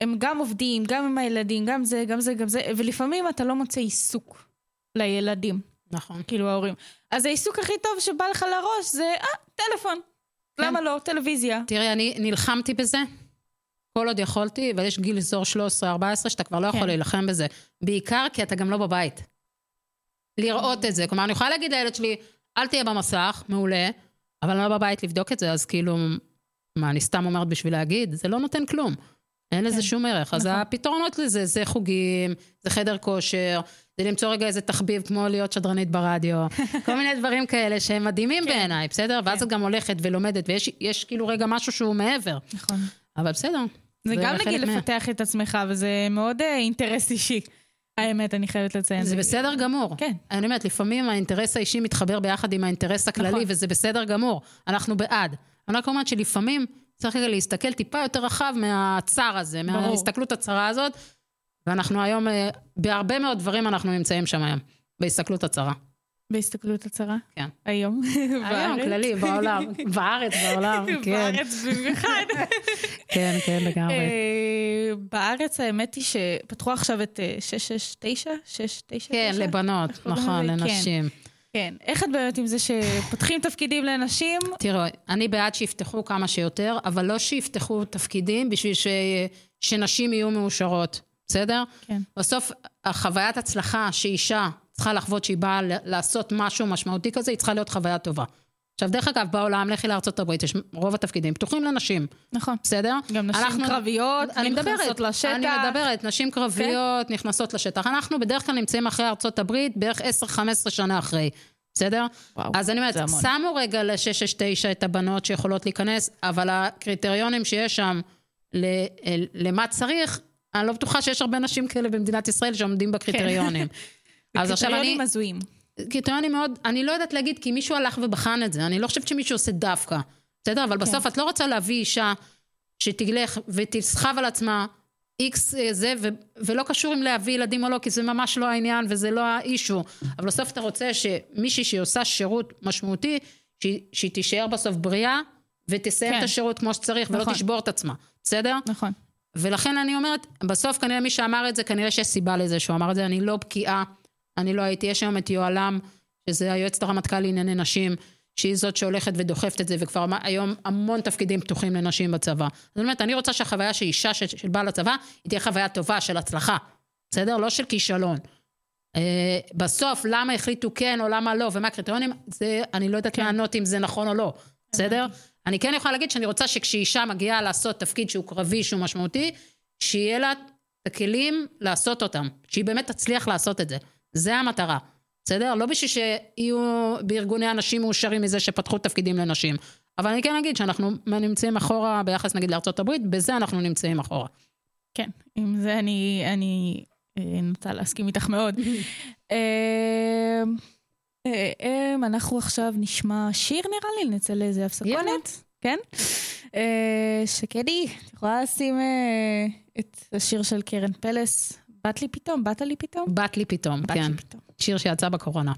הם גם עובדים, גם עם הילדים, גם זה, גם זה, גם זה, ולפעמים אתה לא מוצא עיסוק לילדים, נכון. כאילו ההורים. אז העיסוק הכי טוב שבא לך לראש זה, אה, טלפון. כן. למה לא? טלוויזיה. תראי, אני נלחמתי בזה, כל עוד יכולתי, אבל יש גיל אזור 13-14 שאתה כבר לא יכול כן. להילחם בזה. בעיקר כי אתה גם לא בבית. לראות את זה. כלומר, אני יכולה להגיד לילד שלי, אל תהיה במסך, מעולה, אבל אני לא בבית לבדוק את זה, אז כאילו, מה, אני סתם אומרת בשביל להגיד? זה לא נותן כלום. אין לזה כן. שום ערך. אז נכון. הפתרונות לזה, זה חוגים, זה חדר כושר, זה למצוא רגע איזה תחביב כמו להיות שדרנית ברדיו, כל מיני דברים כאלה שהם מדהימים בעיניי, בסדר? ואז את גם הולכת ולומדת, ויש יש כאילו רגע משהו שהוא מעבר. נכון. אבל בסדר. זה גם נגיד מה- לפתח את עצמך, וזה מאוד אה, אינטרס אישי. האמת, אני חייבת לציין. זה בסדר גמור. כן. אני אומרת, לפעמים האינטרס האישי מתחבר ביחד עם האינטרס הכללי, נכון. וזה בסדר גמור. אנחנו בעד. אני רק אומרת שלפעמים צריך רגע להסתכל טיפה יותר רחב מהצר הזה, ברור. מההסתכלות הצרה הזאת, ואנחנו היום, אה, בהרבה מאוד דברים אנחנו נמצאים שם היום, בהסתכלות הצרה. בהסתכלות הצרה. כן. היום. היום. כללי, בעולם. בארץ, בעולם, כן. בארץ במיוחד. כן, כן, לגמרי. אה, בארץ האמת היא שפתחו עכשיו את אה, 669? 699? כן, לבנות, נכון? כן. לנשים. כן. איך את באמת עם זה שפותחים תפקידים לנשים? תראו, אני בעד שיפתחו כמה שיותר, אבל לא שיפתחו תפקידים בשביל ש... שנשים יהיו מאושרות, בסדר? כן. בסוף, החוויית הצלחה שאישה צריכה לחוות שהיא באה לעשות משהו משמעותי כזה, היא צריכה להיות חוויה טובה. עכשיו, דרך אגב, בעולם, לכי לארצות הברית, יש רוב התפקידים פתוחים לנשים, נכון. בסדר? גם נשים אנחנו- קרביות, אני מדברת, נכנסות לשטח. כן. אני מדברת, נשים קרביות נכנסות לשטח. אנחנו בדרך כלל נמצאים אחרי ארצות הברית, בערך 10-15 שנה אחרי, בסדר? וואו, אז אני אומרת. שמו רגע ל-669 את הבנות שיכולות להיכנס, אבל הקריטריונים שיש שם ל- למה צריך, אני לא בטוחה שיש הרבה נשים כאלה במדינת ישראל שעומדים בקריטריונים. אז עכשיו אני... הזויים. קריטריונים מאוד, אני לא יודעת להגיד, כי מישהו הלך ובחן את זה, אני לא חושבת שמישהו עושה דווקא, בסדר? אבל בסוף את לא רוצה להביא אישה שתלך ותסחב על עצמה איקס אה, זה, ו, ולא קשור אם להביא ילדים או לא, כי זה ממש לא העניין וזה לא האישו. אבל בסוף אתה רוצה שמישהי שהיא עושה שירות משמעותי, שהיא, שהיא תישאר בסוף בריאה, ותסיים כן. את השירות כמו שצריך, ולא נכון. תשבור את עצמה, בסדר? נכון. ולכן אני אומרת, בסוף כנראה מי שאמר את זה, כנראה שיש סיבה לזה שהוא אמר את זה, אני לא בקיאה, אני לא הייתי, יש היום את יוהל"ם, שזה היועצת הרמטכ"ל לענייני נשים, שהיא זאת שהולכת ודוחפת את זה, וכבר אמ- היום המון תפקידים פתוחים לנשים בצבא. זאת אומרת, אני רוצה שהחוויה של אישה של, של בעל הצבא, היא תהיה חוויה טובה של הצלחה, בסדר? לא של כישלון. Uh, בסוף, למה החליטו כן או למה לא, ומה הקריטריונים, זה, אני לא יודעת כן. לענות אם זה נכון או לא, בסדר? אני כן יכולה להגיד שאני רוצה שכשאישה מגיעה לעשות תפקיד שהוא קרבי, שהוא משמעותי, שיהיה לה את הכלים לעשות אותם, שהיא באמת תצליח לעשות את זה. זה המטרה, בסדר? לא בשביל שיהיו בארגוני הנשים מאושרים מזה שפתחו תפקידים לנשים. אבל אני כן אגיד שאנחנו נמצאים אחורה ביחס נגיד לארצות הברית, בזה אנחנו נמצאים אחורה. כן, עם זה אני, אני אה, נוטה להסכים איתך מאוד. אה, אה, אנחנו עכשיו נשמע שיר נראה לי, נצא לאיזה. הפסקונת, כן? שקדי, את יכולה לשים את השיר של קרן פלס, בת לי פתאום, באת לי פתאום? בת לי פתאום, בת כן. לי פתאום. שיר שיצא בקורונה.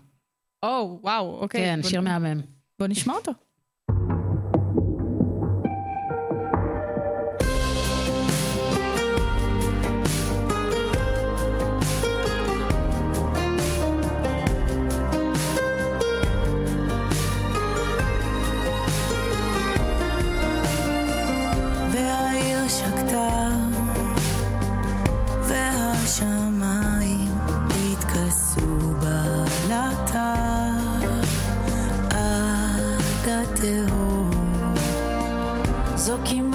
או, וואו, אוקיי. כן, בוא- שיר מהמם. בוא נשמע אותו. זו כמעט הייתה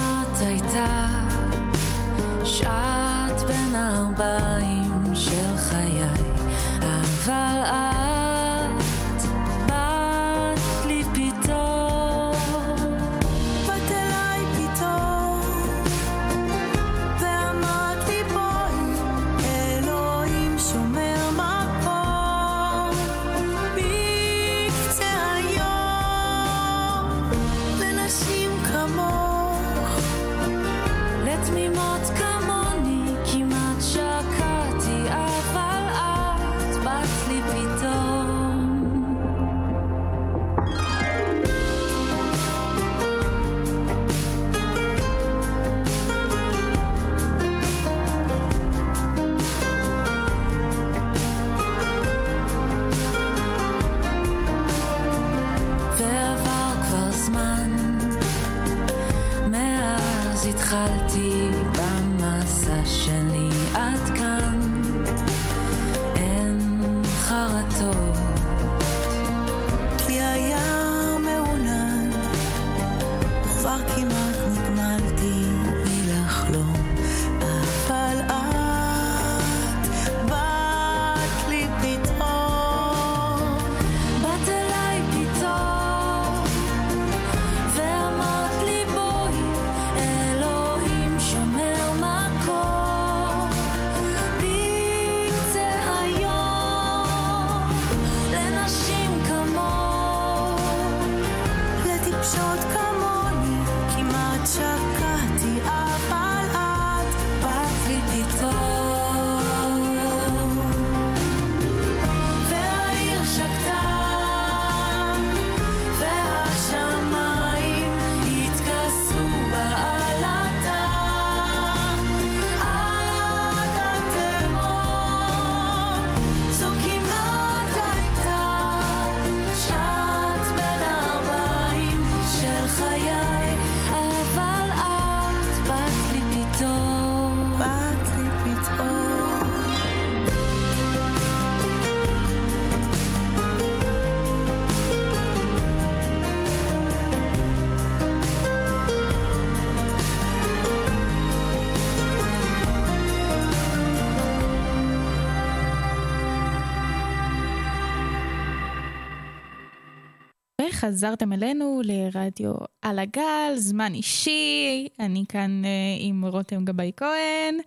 וחזרתם אלינו לרדיו על הגל, זמן אישי, אני כאן אה, עם רותם גבאי כהן.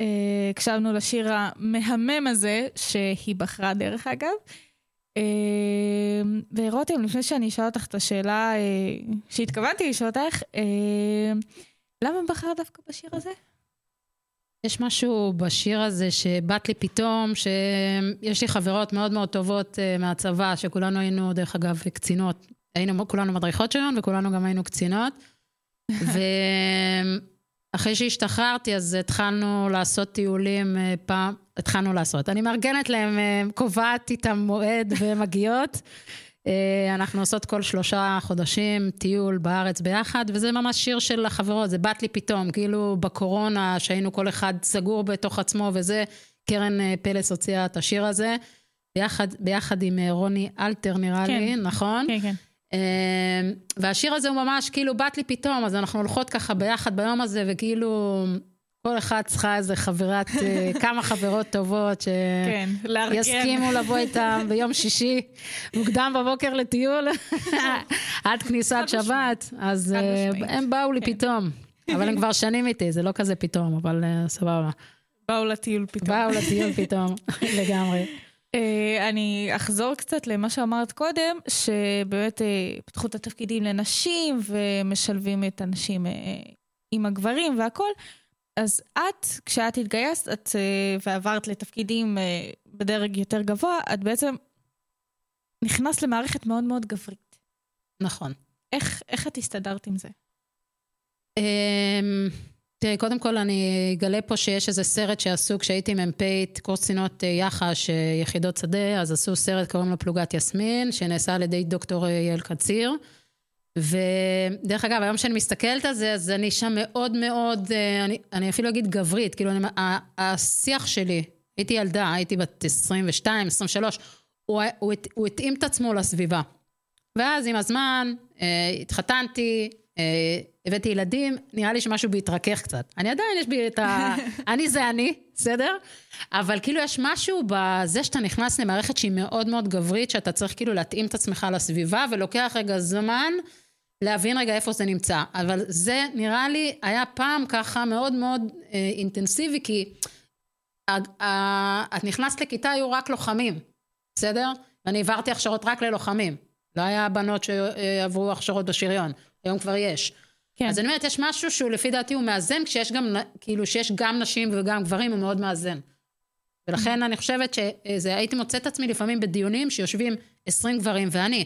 אה, הקשבנו לשיר המהמם הזה, שהיא בחרה דרך אגב. אה, ורותם, לפני שאני אשאל אותך את השאלה אה, שהתכוונתי לשאול אותך, אה, למה בחרת דווקא בשיר הזה? יש משהו בשיר הזה שבאת לי פתאום, שיש לי חברות מאוד מאוד טובות אה, מהצבא, שכולנו היינו, דרך אגב, קצינות. היינו כולנו מדריכות שריון וכולנו גם היינו קצינות. ואחרי שהשתחררתי, אז התחלנו לעשות טיולים אה, פעם, התחלנו לעשות. אני מארגנת להם, אה, קובעת איתם מועד ומגיעות. אה, אנחנו עושות כל שלושה חודשים טיול בארץ ביחד, וזה ממש שיר של החברות, זה באת לי פתאום, כאילו בקורונה, שהיינו כל אחד סגור בתוך עצמו וזה, קרן אה, פלס הוציאה את השיר הזה, ביחד, ביחד עם אה, רוני אלתר נראה כן. לי, נכון? כן, כן. והשיר הזה הוא ממש כאילו באת לי פתאום, אז אנחנו הולכות ככה ביחד ביום הזה, וכאילו כל אחת צריכה איזה חברת, אה, כמה חברות טובות כן. שיסכימו לבוא איתם ביום שישי, מוקדם בבוקר לטיול, עד כניסת שבת, אז אה. הם באו לי כן. פתאום. אבל הם כבר שנים איתי, זה לא כזה פתאום, אבל אה, סבבה. באו לטיול פתאום. באו לטיול פתאום, לגמרי. אני אחזור קצת למה שאמרת קודם, שבאמת פתחו את התפקידים לנשים ומשלבים את הנשים עם הגברים והכל. אז את, כשאת התגייסת את, אה, ועברת לתפקידים אה, בדרג יותר גבוה, את בעצם נכנסת למערכת מאוד מאוד גברית. נכון. איך, איך את הסתדרת עם זה? אמ, תראי, קודם כל אני אגלה פה שיש איזה סרט שעשו כשהייתי מ"פית, קורס קצינות אה, יח"ש, יחידות שדה, אז עשו סרט, קוראים לו פלוגת יסמין, שנעשה על ידי דוקטור יעל קציר. ודרך אגב, היום שאני מסתכלת על זה, אז אני שם מאוד מאוד, אה, אני, אני אפילו אגיד גברית, כאילו, אני, השיח שלי, הייתי ילדה, הייתי בת 22, 23, הוא, הוא, הוא התאים את עצמו לסביבה. ואז עם הזמן, אה, התחתנתי, אה, הבאתי ילדים, נראה לי שמשהו בי התרכך קצת. אני עדיין, יש בי את ה... אני זה אני, בסדר? אבל כאילו יש משהו בזה שאתה נכנס למערכת שהיא מאוד מאוד גברית, שאתה צריך כאילו להתאים את עצמך לסביבה, ולוקח רגע זמן להבין רגע איפה זה נמצא. אבל זה נראה לי היה פעם ככה מאוד מאוד אה, אינטנסיבי, כי ה- ה- את נכנסת לכיתה, היו רק לוחמים, בסדר? ואני העברתי הכשרות רק ללוחמים. לא היה בנות שעברו הכשרות בשריון, היום כבר יש. כן. אז אני אומרת, יש משהו שהוא לפי דעתי הוא מאזן, כשיש גם, כאילו, שיש גם נשים וגם גברים, הוא מאוד מאזן. ולכן אני חושבת שזה, הייתי מוצאת את עצמי לפעמים בדיונים שיושבים 20 גברים, ואני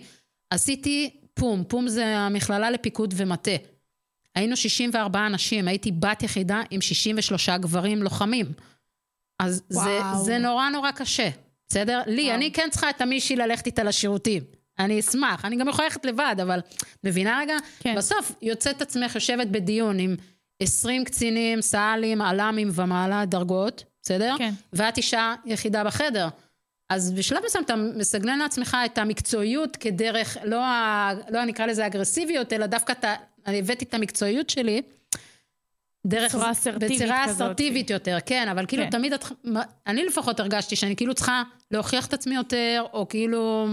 עשיתי פום, פום זה המכללה לפיקוד ומטה. היינו 64 אנשים, הייתי בת יחידה עם 63 גברים לוחמים. אז זה. זה נורא נורא קשה, בסדר? לי, וואו. אני כן צריכה את המישהי ללכת איתה לשירותים. אני אשמח, אני גם יכולה ללכת לבד, אבל מבינה רגע? כן. בסוף יוצאת עצמך יושבת בדיון עם 20 קצינים, סא"לים, על"מים ומעלה דרגות, בסדר? כן. ואת אישה יחידה בחדר. אז בשלב מסוים אתה מסגנן לעצמך את המקצועיות כדרך, לא, ה, לא נקרא לזה אגרסיביות, אלא דווקא אתה, אני הבאתי את המקצועיות שלי דרך... בצורה אסרטיבית בצורה כזאת. אסרטיבית יותר, כן, אבל כאילו כן. תמיד את... אני לפחות הרגשתי שאני כאילו צריכה להוכיח את עצמי יותר, או כאילו...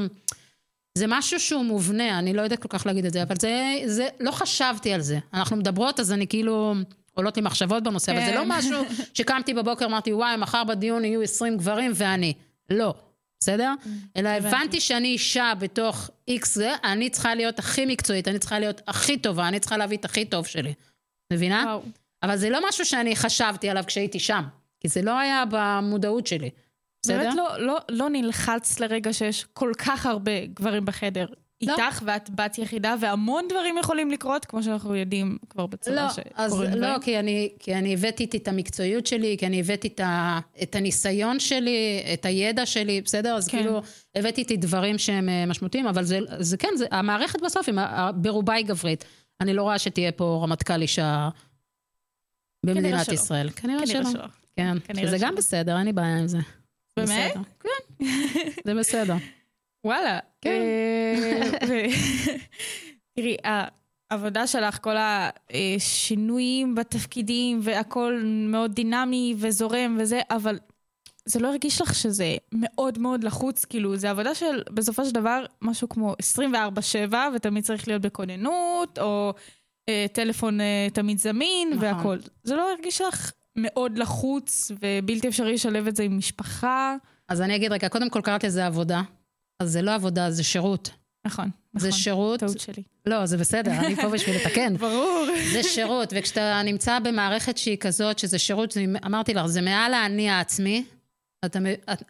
זה משהו שהוא מובנה, אני לא יודעת כל כך להגיד את זה, אבל זה, זה, לא חשבתי על זה. אנחנו מדברות, אז אני כאילו, עולות לי מחשבות בנושא, אבל זה לא כן. משהו שקמתי בבוקר, אמרתי, וואי, מחר בדיון יהיו 20 גברים ואני. לא, בסדר? אלא הבנתי. שאני אישה בתוך איקס זה, אני צריכה להיות הכי מקצועית, אני צריכה להיות הכי טובה, אני צריכה להביא את הכי טוב שלי. מבינה? וואו. אבל זה לא משהו שאני חשבתי עליו כשהייתי שם, כי זה לא היה במודעות שלי. בסדר? באמת לא, לא, לא נלחץ לרגע שיש כל כך הרבה גברים בחדר לא. איתך, ואת בת יחידה, והמון דברים יכולים לקרות, כמו שאנחנו יודעים כבר בצבא לא, שקורים אז דברים. לא, כי אני, כי אני הבאתי איתי את המקצועיות שלי, כי אני הבאתי את, ה, את הניסיון שלי, את הידע שלי, בסדר? אז כן. כאילו, הבאתי איתי דברים שהם אה, משמעותיים, אבל זה, זה כן, זה, המערכת בסוף, ברובה היא גברית. אני לא רואה שתהיה פה רמטכ"ל אישה במדינת שלא. ישראל. כנראה, כנראה שלא. שלא. כן, כנראה שזה גם שלא. בסדר, אין לי בעיה עם זה. באמת? בסדר. כן, זה בסדר. וואלה. כן. אה, תראי, העבודה שלך, כל השינויים בתפקידים והכל מאוד דינמי וזורם וזה, אבל זה לא הרגיש לך שזה מאוד מאוד לחוץ, כאילו, זה עבודה של בסופו של דבר משהו כמו 24-7, ותמיד צריך להיות בכוננות, או אה, טלפון אה, תמיד זמין נכון. והכל. זה לא הרגיש לך מאוד לחוץ ובלתי אפשרי לשלב את זה עם משפחה? אז אני אגיד רגע, קודם כל קראתי לזה עבודה. אז זה לא עבודה, זה שירות. נכון, זה נכון. שירות, טעות שלי. לא, זה בסדר, אני פה בשביל לתקן. ברור. זה שירות, וכשאתה נמצא במערכת שהיא כזאת, שזה שירות, אמרתי לך, זה מעל האני העצמי, אתה,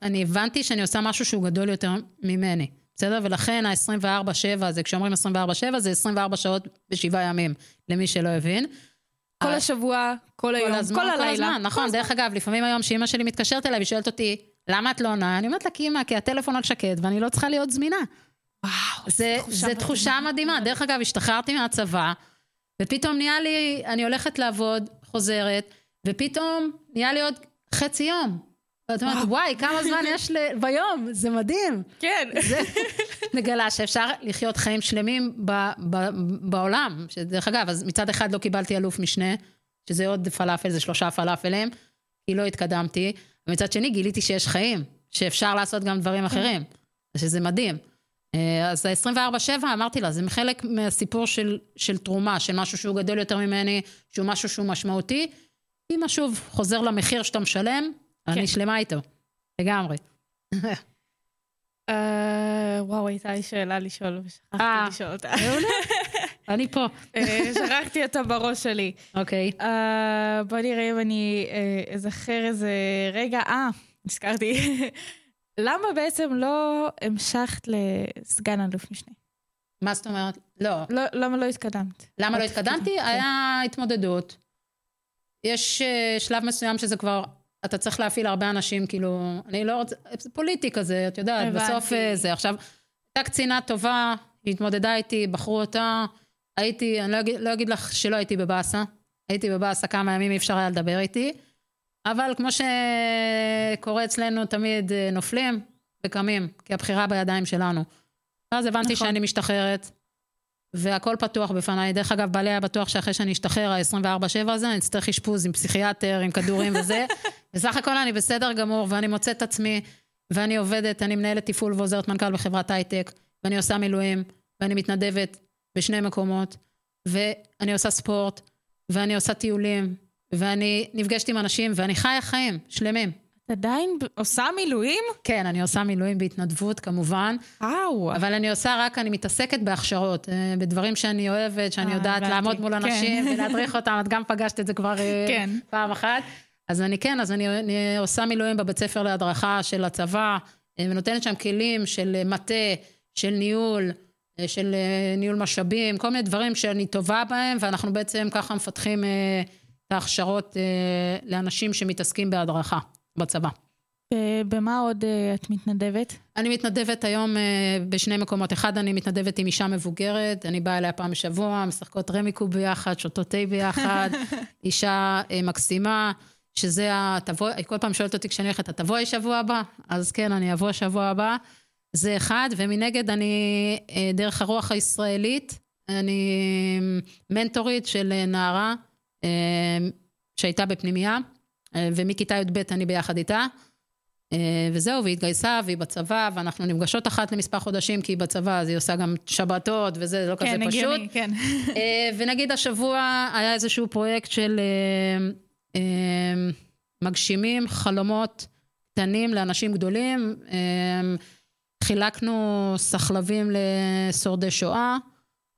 אני הבנתי שאני עושה משהו שהוא גדול יותר ממני, בסדר? ולכן ה-24-7 הזה, כשאומרים 24-7, זה 24 שעות בשבעה ימים, למי שלא הבין. כל אה, השבוע, כל היום, כל הזמן, כל כל הלילה. הזמן, נכון. דרך אגב, לפעמים היום שאימא שלי מתקשרת אליי ושואלת אותי, למה את לא עונה? אני אומרת לה, כי אימא, כי הטלפון על שקט ואני לא צריכה להיות זמינה. וואו, זה, זה תחושה מדהימה. דרך אגב, השתחררתי מהצבא, ופתאום נהיה לי, אני הולכת לעבוד, חוזרת, ופתאום נהיה לי עוד חצי יום. ואת אומרת, וואי, כמה זמן יש ל... ביום, זה מדהים. כן. זה מגלה שאפשר לחיות חיים שלמים ב, ב, בעולם. שדרך אגב, אז מצד אחד לא קיבלתי אלוף משנה, שזה עוד פלאפל, זה שלושה פלאפלים, כי לא התקדמתי, ומצד שני גיליתי שיש חיים, שאפשר לעשות גם דברים אחרים, שזה מדהים. אה, אז ה-24-7, אמרתי לה, זה חלק מהסיפור של, של תרומה, של משהו שהוא גדול יותר ממני, שהוא משהו שהוא משמעותי. אמא שוב חוזר למחיר שאתה משלם, אני שלמה איתו, לגמרי. אה, וואו, הייתה לי שאלה לשאול, ושכחתי אה. לשאול אותה. מעולה. אני פה. אה, שכחתי אותה בראש שלי. אוקיי. אה, בוא נראה אם אני אה, אזכר איזה רגע. אה, נזכרתי. למה בעצם לא המשכת לסגן אלוף משנה? מה זאת אומרת? לא. לא, למה לא התקדמת? למה לא? התקדמתי? כן. היה התמודדות. יש שלב מסוים שזה כבר, אתה צריך להפעיל הרבה אנשים, כאילו, אני לא רוצה, זה פוליטי כזה, את יודעת. בסוף זה. עכשיו, הייתה קצינה טובה, היא התמודדה איתי, בחרו אותה, הייתי, אני לא אגיד, לא אגיד לך שלא הייתי בבאסה, הייתי בבאסה כמה ימים, אי אפשר היה לדבר איתי, אבל כמו שקורה אצלנו, תמיד אה, נופלים וקמים, כי הבחירה בידיים שלנו. ואז הבנתי נכון. שאני משתחררת, והכל פתוח בפניי. דרך אגב, בעלי היה בטוח שאחרי שאני אשתחרר, ה-24-7 הזה, אני אצטרך אשפוז עם פסיכיאטר, עם כדורים וזה. בסך הכל אני בסדר גמור, ואני מוצאת את עצמי, ואני עובדת, אני מנהלת תפעול ועוזרת מנכ"ל בחברת הייטק, ואני עושה מילואים, ואני מתנדבת בשני מקומות, ואני עושה ספורט, ואני עושה טיולים, ואני נפגשת עם אנשים, ואני חיה חיים שלמים. את עדיין עושה מילואים? כן, אני עושה מילואים בהתנדבות, כמובן. וואו. אבל אני עושה רק, אני מתעסקת בהכשרות, אה, בדברים שאני אוהבת, שאני אה, יודעת הבנתי. לעמוד מול אנשים כן. ולהדריך אותם, את גם פגשת את זה כבר אה, כן. פעם אחת. אז אני כן, אז אני, אני עושה מילואים בבית ספר להדרכה של הצבא, ונותנת שם כלים של מטה, של ניהול, של אה, ניהול משאבים, כל מיני דברים שאני טובה בהם, ואנחנו בעצם ככה מפתחים אה, את ההכשרות אה, לאנשים שמתעסקים בהדרכה בצבא. במה עוד אה, את מתנדבת? אני מתנדבת היום אה, בשני מקומות. אחד, אני מתנדבת עם אישה מבוגרת, אני באה אליה פעם בשבוע, משחקות רמיקו ביחד, שותות תה ביחד, אישה אה, מקסימה, שזה ה... תבוא, היא כל פעם שואלת אותי כשאני הולכת, את תבואי שבוע הבא? אז כן, אני אבוא שבוע הבא. זה אחד, ומנגד אני, אה, דרך הרוח הישראלית, אני מנטורית של אה, נערה אה, שהייתה בפנימייה, אה, ומכיתה י"ב אני ביחד איתה. אה, וזהו, והיא התגייסה, והיא בצבא, ואנחנו נפגשות אחת למספר חודשים, כי היא בצבא, אז היא עושה גם שבתות, וזה לא כזה כן, פשוט. הגיוני, כן. אה, ונגיד השבוע היה איזשהו פרויקט של אה, אה, מגשימים חלומות קטנים לאנשים גדולים. חילקנו סחלבים לשורדי שואה,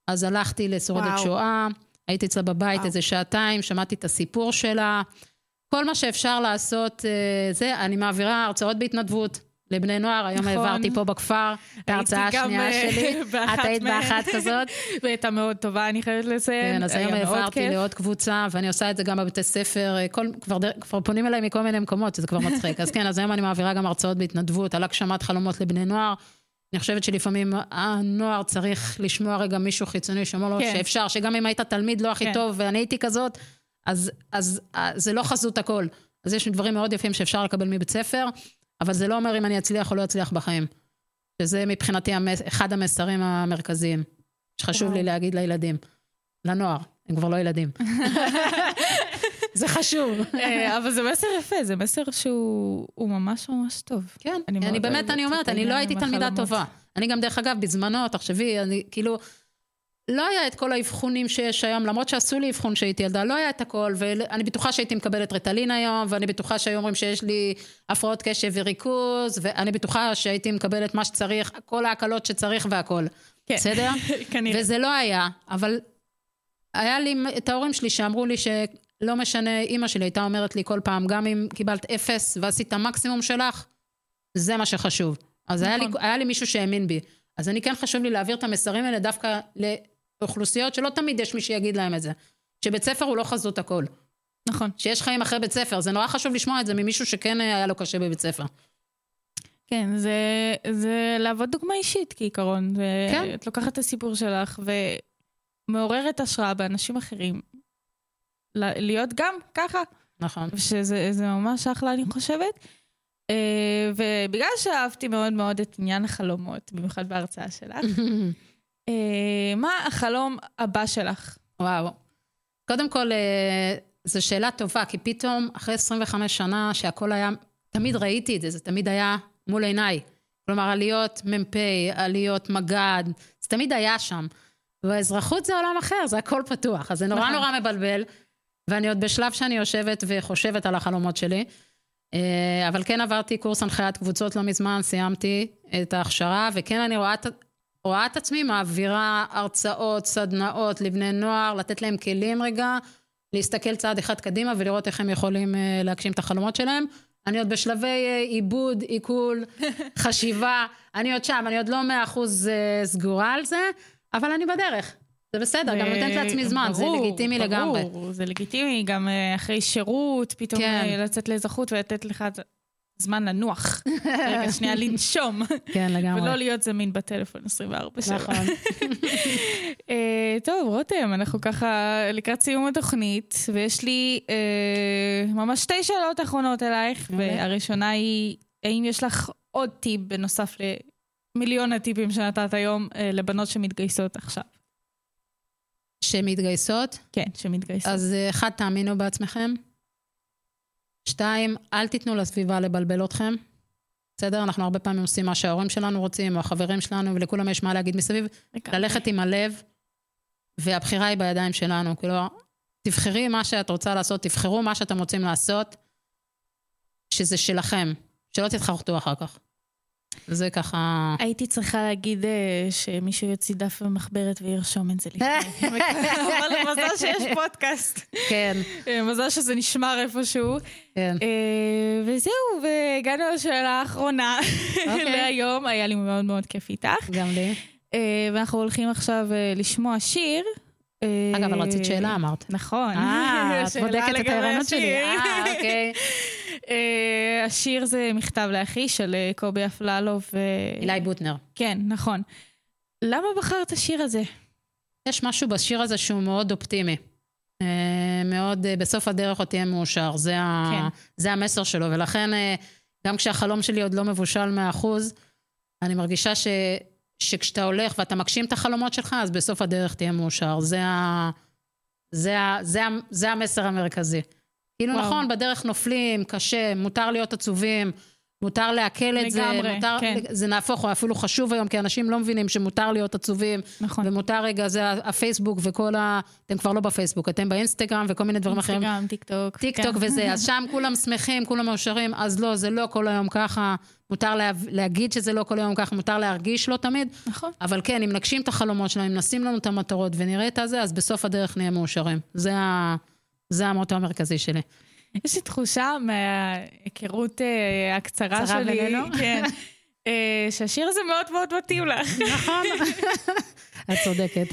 אז הלכתי לשורדת וואו. שואה, הייתי אצלה בבית וואו. איזה שעתיים, שמעתי את הסיפור שלה. כל מה שאפשר לעשות, אה, זה, אני מעבירה הרצאות בהתנדבות לבני נוער, היום נכון. העברתי פה בכפר את ההרצאה השנייה אה, שלי. את היית. באחת כזאת? והייתה מאוד טובה, אני חייבת לציין. כן, אז היום העברתי. לעוד קבוצה, ואני עושה את זה גם בבתי ספר, אה, כל, כבר, כבר פונים אליי מכל מיני מקומות, זה כבר מצחיק. אז כן, אז היום אני מעבירה גם הרצאות בהתנדבות על הגשמת חלומות לבני נוער. אני חושבת שלפעמים הנוער צריך לשמוע רגע מישהו חיצוני שאומר לו כן. שאפשר, שגם אם היית תלמיד לא הכי כן. טוב ואני הייתי כזאת, אז, אז אה, זה לא חזות הכל. אז יש דברים מאוד יפים שאפשר לקבל מבית ספר, אבל זה לא אומר אם אני אצליח או לא אצליח בחיים. שזה מבחינתי המס, אחד המסרים המרכזיים, שחשוב. לי להגיד לילדים. לנוער, הם כבר לא ילדים. זה חשוב. אה, אבל זה מסר יפה, זה מסר שהוא הוא ממש ממש טוב. כן, אני באמת, אני אומרת, אני לא הייתי תלמידה. טובה. אני גם, דרך אגב, בזמנו, תחשבי, אני כאילו, לא היה את כל האבחונים שיש היום, למרות שעשו לי אבחון כשהייתי ילדה, לא היה את הכל, ואני בטוחה שהייתי מקבלת רטלין היום, ואני בטוחה שהיו אומרים שיש לי הפרעות קשב וריכוז, ואני בטוחה שהייתי מקבלת מה שצריך, כל ההקלות שצריך והכל. כן. בסדר? כנראה. וזה לא היה, אבל היה לי את ההורים שלי שאמרו לי שלא משנה, אימא שלי הייתה אומרת לי כל פעם, גם אם קיבלת אפס ועשית המקסימום שלך, זה מה שחשוב. אז היה לי, נכון. היה לי מישהו שהאמין בי. אז אני כן חשוב לי להעביר את המסרים האלה דווקא לאוכלוסיות שלא תמיד יש מי שיגיד להם את זה. שבית ספר הוא לא חזות הכל. נכון. שיש חיים אחרי בית ספר. זה נורא חשוב לשמוע את זה ממישהו שכן היה לו קשה בבית ספר. כן, זה, זה לעבוד דוגמה אישית כעיקרון. זה, כן. את לוקחת את הסיפור שלך ומעוררת השראה באנשים אחרים. להיות גם ככה, נכון. שזה זה ממש אחלה, אני חושבת. אה, ובגלל שאהבתי מאוד מאוד את עניין החלומות, במיוחד בהרצאה שלך, מה החלום הבא שלך? וואו. קודם כל, אה, זו שאלה טובה, כי פתאום, אחרי 25 שנה, שהכל היה, תמיד ראיתי את זה, זה תמיד היה מול עיניי. כלומר, עליות מ"פ, עליות מג"ד, זה תמיד היה שם. והאזרחות זה עולם אחר, זה הכל פתוח, אז זה נורא נכון. נורא מבלבל. ואני עוד בשלב שאני יושבת וחושבת על החלומות שלי. אה, אבל כן עברתי קורס הנחיית קבוצות לא מזמן, סיימתי את ההכשרה, וכן אני רואה רואה את עצמי מעבירה הרצאות, סדנאות לבני נוער, לתת להם כלים רגע, להסתכל צעד אחד קדימה ולראות איך הם יכולים אה, להגשים את החלומות שלהם. אני עוד בשלבי אה, עיבוד, עיכול, חשיבה, אני עוד שם, אני עוד לא מאה אחוז אה, סגורה על זה, אבל אני בדרך. זה בסדר, גם נותנת לעצמי זמן, זה ברור, לגיטימי ברור, לגמרי. ברור, זה לגיטימי, גם אחרי שירות, פתאום כן. לצאת לאזרחות ולתת לך זמן לנוח. רגע, שנייה לנשום. כן, לגמרי. ולא להיות זמין בטלפון 24 שעות. נכון. אה, טוב, רותם, אנחנו ככה לקראת סיום התוכנית, ויש לי אה, ממש שתי שאלות אחרונות אלייך. והראשונה היא, האם יש לך עוד טיפ בנוסף למיליון הטיפים שנתת היום אה, לבנות שמתגייסות עכשיו? שמתגייסות, כן, שמתגייסות. אז אחד, תאמינו בעצמכם. שתיים, אל תיתנו לסביבה לבלבל אתכם. בסדר? אנחנו הרבה פעמים עושים מה שההורים שלנו רוצים, או החברים שלנו, ולכולם יש מה להגיד מסביב. ללכת עם הלב, והבחירה היא בידיים שלנו. כאילו, תבחרי מה שאת רוצה לעשות, תבחרו מה שאתם רוצים לעשות, שזה שלכם, שלא תתחרטו אחר כך. זה ככה... הייתי צריכה להגיד אה, שמישהו יוציא דף במחברת וירשום את זה לפני. אבל מזל שיש פודקאסט. כן, אה, מזל שזה נשמר איפשהו. כן. אה, וזהו, והגענו לשאלה האחרונה אוקיי. להיום. היה לי מאוד מאוד כיף איתך. גם לי. ואנחנו הולכים עכשיו לשמוע שיר. אה, אגב, אבל רצית שאלה, אמרת. נכון. אה, את בודקת את הערנות שלי. אה, אוקיי. אה, השיר זה מכתב לאחי של אה, קובי אפללו. ו... אילי בוטנר. כן, נכון. למה בחרת את השיר הזה? יש משהו בשיר הזה שהוא מאוד אופטימי. אה, מאוד, אה, בסוף הדרך עוד תהיה מאושר. זה, ה, כן. זה המסר שלו, ולכן אה, גם כשהחלום שלי עוד לא מבושל 100%, אני מרגישה ש, שכשאתה הולך ואתה מגשים את החלומות שלך, אז בסוף הדרך תהיה מאושר. זה, ה, זה, ה, זה, ה, זה המסר המרכזי. כאילו. נכון, בדרך נופלים, קשה, מותר להיות עצובים. מותר לעכל את זה, לגמרי, מותר, כן. זה נהפוך, הוא אפילו חשוב היום, כי אנשים לא מבינים שמותר להיות עצובים, נכון. ומותר רגע, זה הפייסבוק וכל ה... אתם כבר לא בפייסבוק, אתם באינסטגרם וכל מיני דברים אחרים. אינסטגרם, טיק טוק. טיק טוק כן. וזה, אז שם כולם שמחים, כולם מאושרים, אז לא, זה לא כל היום ככה. מותר לה, להגיד שזה לא כל היום ככה, מותר להרגיש לא תמיד, נכון. אבל כן, אם נגשים את החלומות שלנו, אם נשים לנו את המטרות ונראה את הזה, אז בסוף הדרך נהיה מאושרים. זה, ה, זה המוטו המרכזי שלי. יש לי תחושה מההיכרות אה, הקצרה קצרה שלי, בינינו? כן, אה, שהשיר הזה מאוד מאוד מתאים לך. נכון. את צודקת.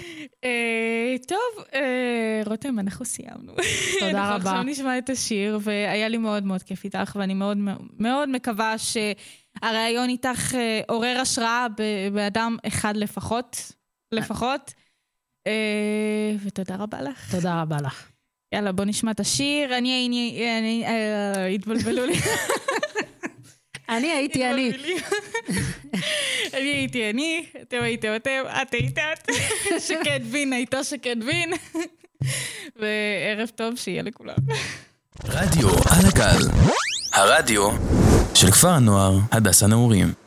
אה, טוב, אה, רותם, אנחנו סיימנו. תודה אנחנו רבה. עכשיו נשמע את השיר, והיה לי מאוד מאוד כיף איתך, ואני מאוד מאוד מקווה שהריאיון איתך אה, עורר השראה באדם אחד לפחות, לפחות. ותודה רבה לך. תודה רבה לך. יאללה, בוא נשמע את השיר. אני, אני, אני, אה, התבלבלו לי. אני הייתי אני. אני הייתי אני, אתם הייתם אתם, את היית את. שקד וין הייתה שקד וין. וערב טוב שיהיה לכולם. רדיו על הגל, הרדיו של כפר הנוער הדס הנעורים.